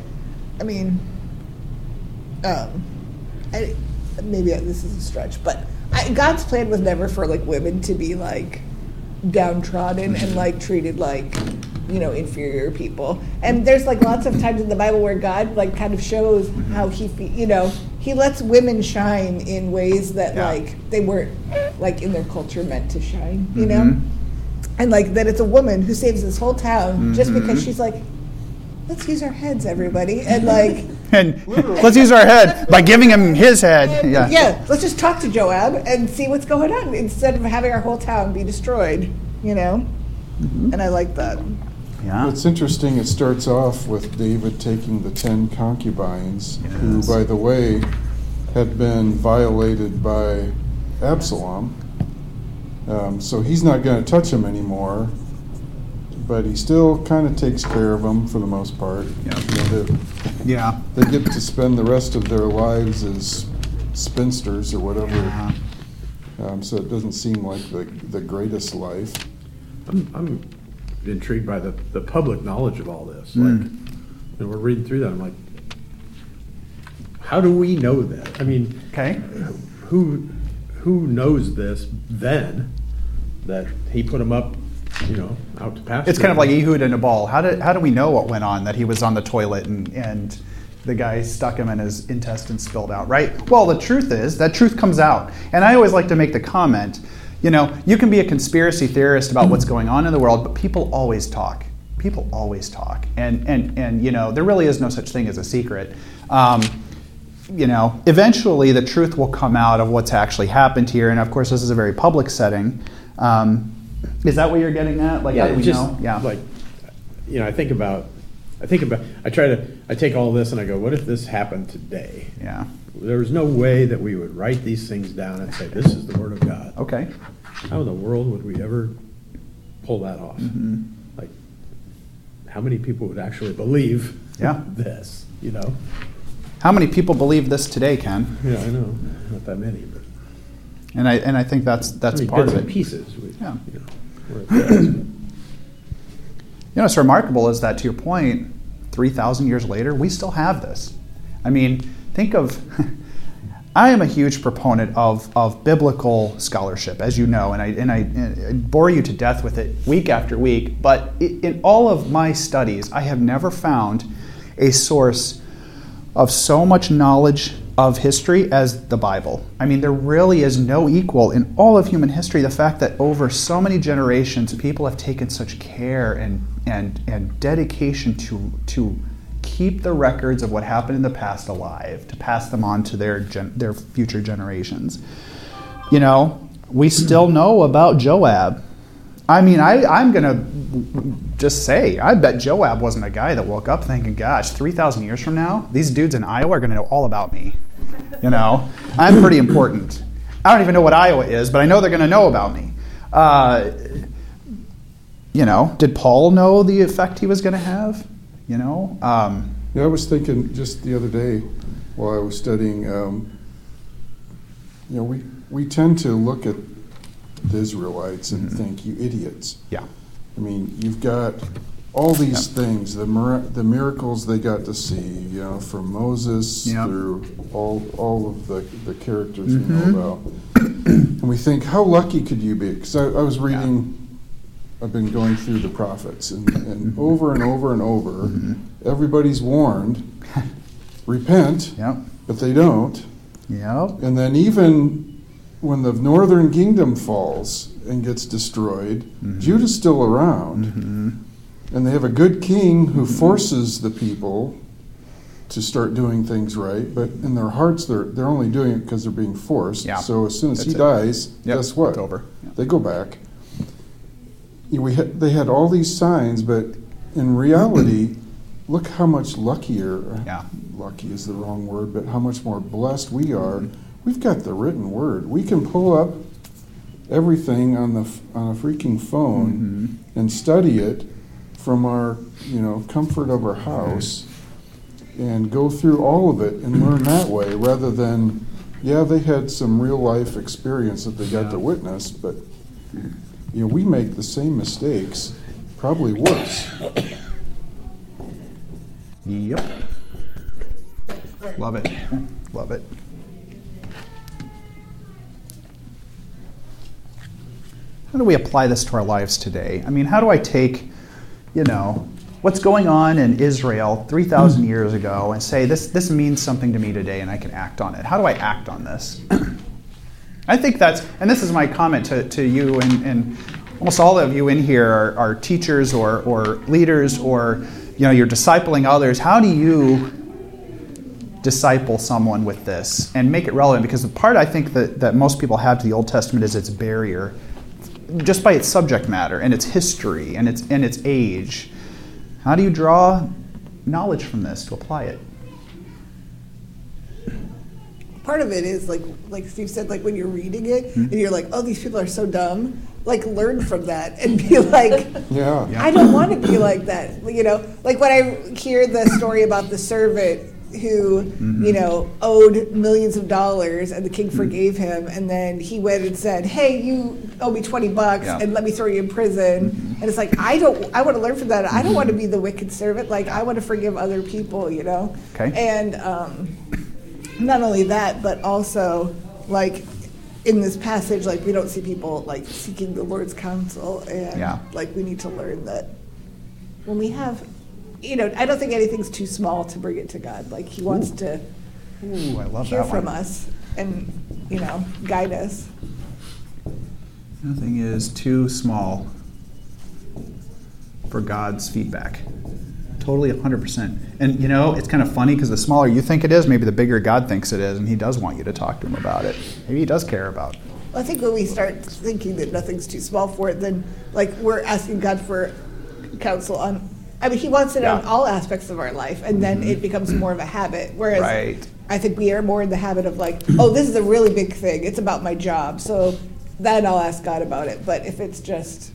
I mean, um, I, maybe this is a stretch, but I, God's plan was never for like women to be like downtrodden and like treated like you know inferior people. And there's like lots of times in the Bible where God like kind of shows how he you know he lets women shine in ways that Yeah. like they weren't like in their culture meant to shine, you Mhm. know? And like that it's a woman who saves this whole town just because Mhm. she's like, let's use our heads, everybody, and like. And let's use our head by giving him his head. Yeah. yeah, let's just talk to Joab and see what's going on instead of having our whole town be destroyed, you know? Mm-hmm. And I like that. Yeah. It's interesting, it starts off with David taking the ten concubines, who, by the way, had been violated by Absalom. Um, so he's not going to touch them anymore, but he still kind of takes care of them for the most part. Yeah. You know, they, Yeah. they get to spend the rest of their lives as spinsters or whatever. Yeah. Um, so it doesn't seem like the, the greatest life. I'm, I'm intrigued by the, the public knowledge of all this. Hmm. Like, you know, we're reading through that, I'm like, how do we know that? I mean, Okay. who, who knows this then, that he put them up, you know, out to pasture? It's kind of like Ehud and Nabal. How do, how do we know what went on that he was on the toilet and, and the guy stuck him and his intestines spilled out, right? Well, the truth is that truth comes out. And I always like to make the comment you know, you can be a conspiracy theorist about what's going on in the world, but people always talk. People always talk. And, and, and you know, there really is no such thing as a secret. Um, you know, eventually the truth will come out of what's actually happened here. And of course, this is a very public setting. Um, is that what you're getting at? Like, how do Yeah, we just know? Yeah. like, you know, I think about, I think about, I try to, I take all this and I go, what if this happened today? yeah. There was no way that we would write these things down and say, this is the word of God. Okay. How in the world would we ever pull that off? Mm-hmm. Like, how many people would actually believe Yeah. this, you know? How many people believe this today, Ken? Yeah, I know, not that many, but. And I and I think that's that's I mean, part of it. pieces. we- Yeah. you know, You know, what's remarkable is that to your point, three thousand years later, we still have this. I mean, think of. I am a huge proponent of, of biblical scholarship, as you know, and I, and, I, and I bore you to death with it week after week. But in all of my studies, I have never found a source of so much knowledge of history as the Bible. I mean, there really is no equal in all of human history. The fact that over so many generations, people have taken such care and, and, and dedication to, to keep the records of what happened in the past alive, to pass them on to their, gen- their future generations. You know, we still know about Joab. I mean, I, I'm going to just say, I bet Joab wasn't a guy that woke up thinking, gosh, 3,000 years from now, these dudes in Iowa are going to know all about me. You know, I'm pretty important. I don't even know what Iowa is, but I know they're going to know about me. Uh, you know, did Paul know the effect he was going to have? You know, um, Yeah, I was thinking just the other day while I was studying, um, you know, we, we tend to look at the Israelites and think, you idiots. yeah, I mean, you've got all these things, the, mir- the miracles they got to see, you know, from Moses Yep. through all, all of the, the characters we Mm-hmm. know about. And we think, how lucky could you be? Because I, I was reading, I've been going through the prophets, and, and Mm-hmm. over and over and over, everybody's warned, repent, yep, but they don't. yep, And then even when the northern kingdom falls and gets destroyed, Mm-hmm. Judah's still around. And they have a good king who forces the people to start doing things right, but in their hearts they're they're only doing it because they're being forced. Yeah. So as soon as That's he it. dies, Yep, guess what? it's over. Yeah. They go back. You know, we had, they had all these signs, but in reality, look how much luckier. Yeah. Lucky is the wrong word, but how much more blessed we are. Mm-hmm. We've got the written word. We can pull up everything on the f- on a freaking phone mm-hmm. and study it from our you know comfort of our house and go through all of it and learn that way rather than yeah they had some real life experience that they got to witness but you know we make the same mistakes probably worse yep. Love it, love it. How do we apply this to our lives today? I mean, how do I take, you know, what's going on in Israel 3,000 hmm. years ago and say, this, this means something to me today and I can act on it? How do I act on this? I think that's, and this is my comment to, to you and, and almost all of you in here are, are teachers or, or leaders or you know, you're discipling others. How do you disciple someone with this and make it relevant? Because the part I think that, that most people have to the Old Testament is its barrier, just by its subject matter and its history and its, and its age. How do you draw knowledge from this to apply it? part of it is like like Steve said, like when you're reading it Hmm. and you're like, oh, these people are so dumb. Like learn from that and be like, Yeah. I don't want to be like that. You know, like when I hear the story about the servant who, Mm-hmm. you know, owed millions of dollars and the king Mm-hmm. forgave him, and then he went and said, "Hey, you owe me twenty bucks Yeah. and let me throw you in prison." And it's like I don't. I want to learn from that. I don't want to be the wicked servant. Like I want to forgive other people. You know. Okay. And um, not only that, but also like in this passage, like we don't see people like seeking the Lord's counsel, and Yeah. like we need to learn that when we have, you know, I don't think anything's too small to bring it to God. Like He wants to Ooh, I love hear that from one. us and you know guide us. Nothing is too small for God's feedback. Totally 100%. And you know, it's kind of funny because the smaller you think it is, maybe the bigger God thinks it is, and He does want you to talk to Him about it. Maybe He does care about I think when we start thinking that nothing's too small for it, then like we're asking God for counsel on. I mean, He wants it on Yeah. Mm-hmm. all aspects of our life, and then it becomes more of a habit. Whereas Right. I think we are more in the habit of like, oh, this is a really big thing. It's about my job, so then I'll ask God about it. But if it's just,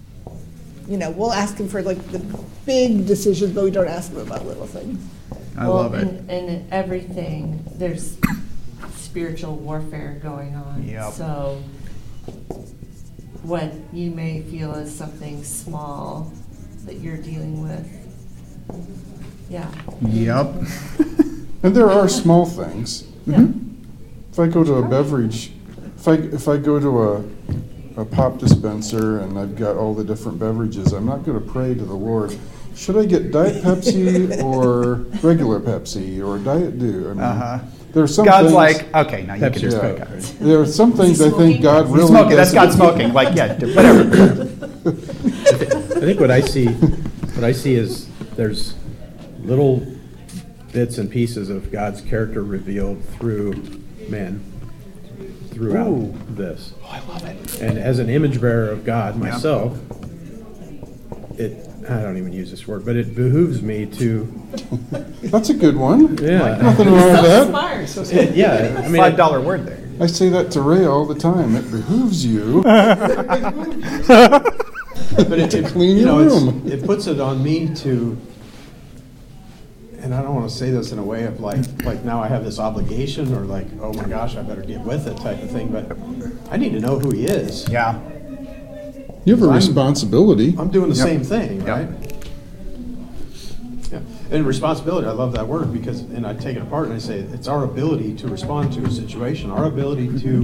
you know, we'll ask Him for like the big decisions, but we don't ask Him about little things. I Well, love it. And, and in everything, there's spiritual warfare going on. Yep. So what you may feel is something small that you're dealing with, yeah. Yep. And there are small things. Yeah. If I go to a beverage, if I, if I go to a, a pop dispenser and I've got all the different beverages, I'm not going to pray to the Lord. Should I get Diet Pepsi or regular Pepsi or Diet Dew? I mean, Uh-huh. There are some God's things, like, okay, now you Pepsi can just Coke, pick right? there are some things I think smoking? God He's really smoking. That's God doesn't- smoking. Like, yeah, whatever. I think what I see, what I see is there's little bits and pieces of God's character revealed through men throughout Ooh. this. Oh, I love it. And as an image bearer of God myself, it I don't even use this word, but it behooves me to That's a good one. yeah Nothing wrong with that. Smart. It- yeah. I mean, five dollar word there. I say that to Ray all the time. It behooves you. but it, it clean you your it's- room. it puts it on me to, and I don't want to say this in a way of like, like now I have this obligation or like, oh my gosh, I better get with it type of thing. But I need to know who he is. Yeah. You have a I'm- responsibility. I'm doing the Yep. same thing, Yep. right? Yeah. And responsibility, I love that word because, and I take it apart and I say, it's our ability to respond to a situation, our ability to,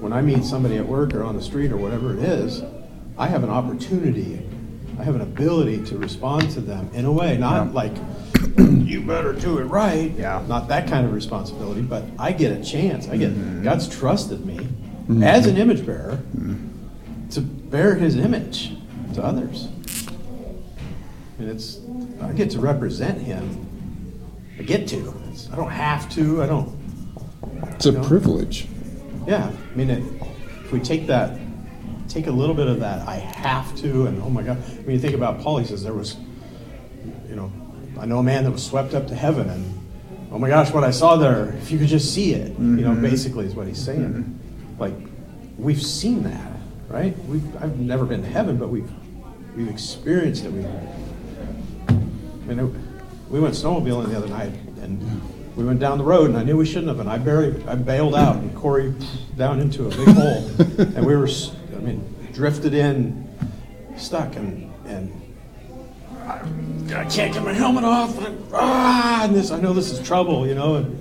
when I meet somebody at work or on the street or whatever it is, I have an opportunity, I have an ability to respond to them in a way, not Yeah. like, you better do it right. Yeah. Not that kind of responsibility, but I get a chance. I get, Mm-hmm. God's trusted me as an image bearer to bear his image to others. And it's, I get to represent him. I get to. It's, I don't have to. I don't, It's a No. privilege. yeah. I mean, it, if we take that, take a little bit of that, I have to, and oh my God. When you think about Paul, he says there was, you know, I know a man that was swept up to heaven, and oh my gosh, what I saw there, if you could just see it, you know, mm-hmm. basically is what he's saying. Mm-hmm. Like, we've seen that, right? We've, I've never been to heaven, but we've, we've experienced it. We've, I mean, it, we went snowmobiling the other night, and we went down the road, and I knew we shouldn't have, and I barely, I bailed out, and Corey down into a big hole, and we were, mean, drifted in, stuck, and and I, I can't get my helmet off, and, I'm, ah, and this, I know this is trouble, you know, and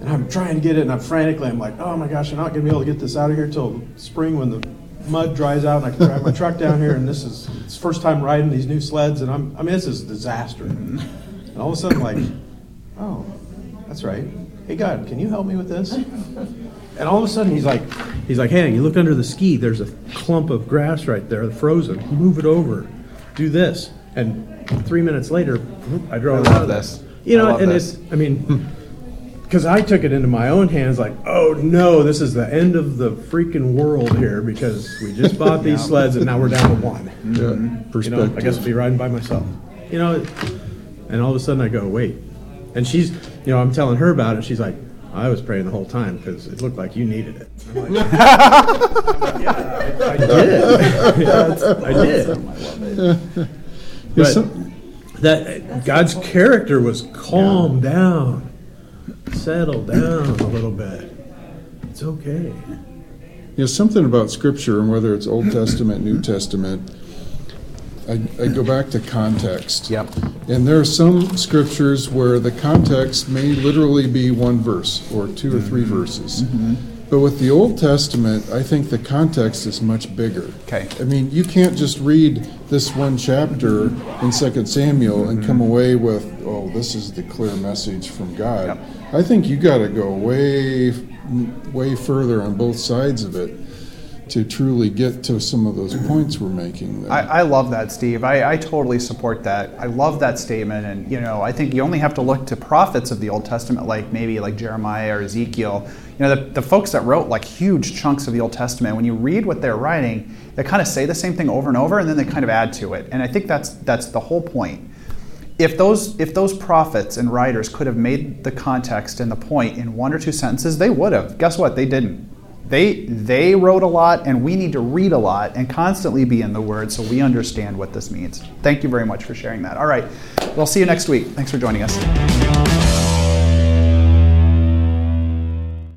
and I'm trying to get it, and I'm frantically, I'm like, oh my gosh, I'm not gonna be able to get this out of here till spring when the mud dries out and I can drive my truck down here and this is it's first time riding these new sleds and I'm I mean this is a disaster. And all of a sudden like, oh, that's right. Hey God, can you help me with this? And all of a sudden he's like he's like, Hey, you look under the ski, there's a clump of grass right there, frozen. Move it over. Do this. And three minutes later, I drove I out love this. You know, and this. it's I mean because I took it into my own hands, like, oh no, this is the end of the freaking world here because we just bought these sleds and now we're down to one. Yeah, You know, perspective. I guess I'll be riding by myself. You know, and all of a sudden I go, wait. And she's, you know, I'm telling her about it. She's like, I was praying the whole time because it looked like you needed it. I'm like, yeah, I, I did. Yeah, it's- I did. Yeah, But some- that God's character was calm down, settle down a little bit. It's okay. You know, something about Scripture, and whether it's Old Testament, New Testament, I, I go back to context. Yep. And there are some scriptures where the context may literally be one verse or two or three mm-hmm. verses. Mm-hmm. But with the Old Testament, I think the context is much bigger. Okay. I mean, you can't just read this one chapter in Second Samuel and come mm-hmm. away with, oh, this is the clear message from God. Yep. I think you got to go way, way further on both sides of it to truly get to some of those points we're making. There. I, I love that, Steve. I, I totally support that. I love that statement, and you know, I think you only have to look to prophets of the Old Testament, like maybe like Jeremiah or Ezekiel. You know, the, the folks that wrote like huge chunks of the Old Testament. When you read what they're writing, they kind of say the same thing over and over, and then they kind of add to it. And I think that's that's the whole point. If those if those prophets and writers could have made the context and the point in one or two sentences, they would have. Guess what? They didn't. They they wrote a lot, and we need to read a lot and constantly be in the Word so we understand what this means. Thank you very much for sharing that. All right, we'll see you next week. Thanks for joining us.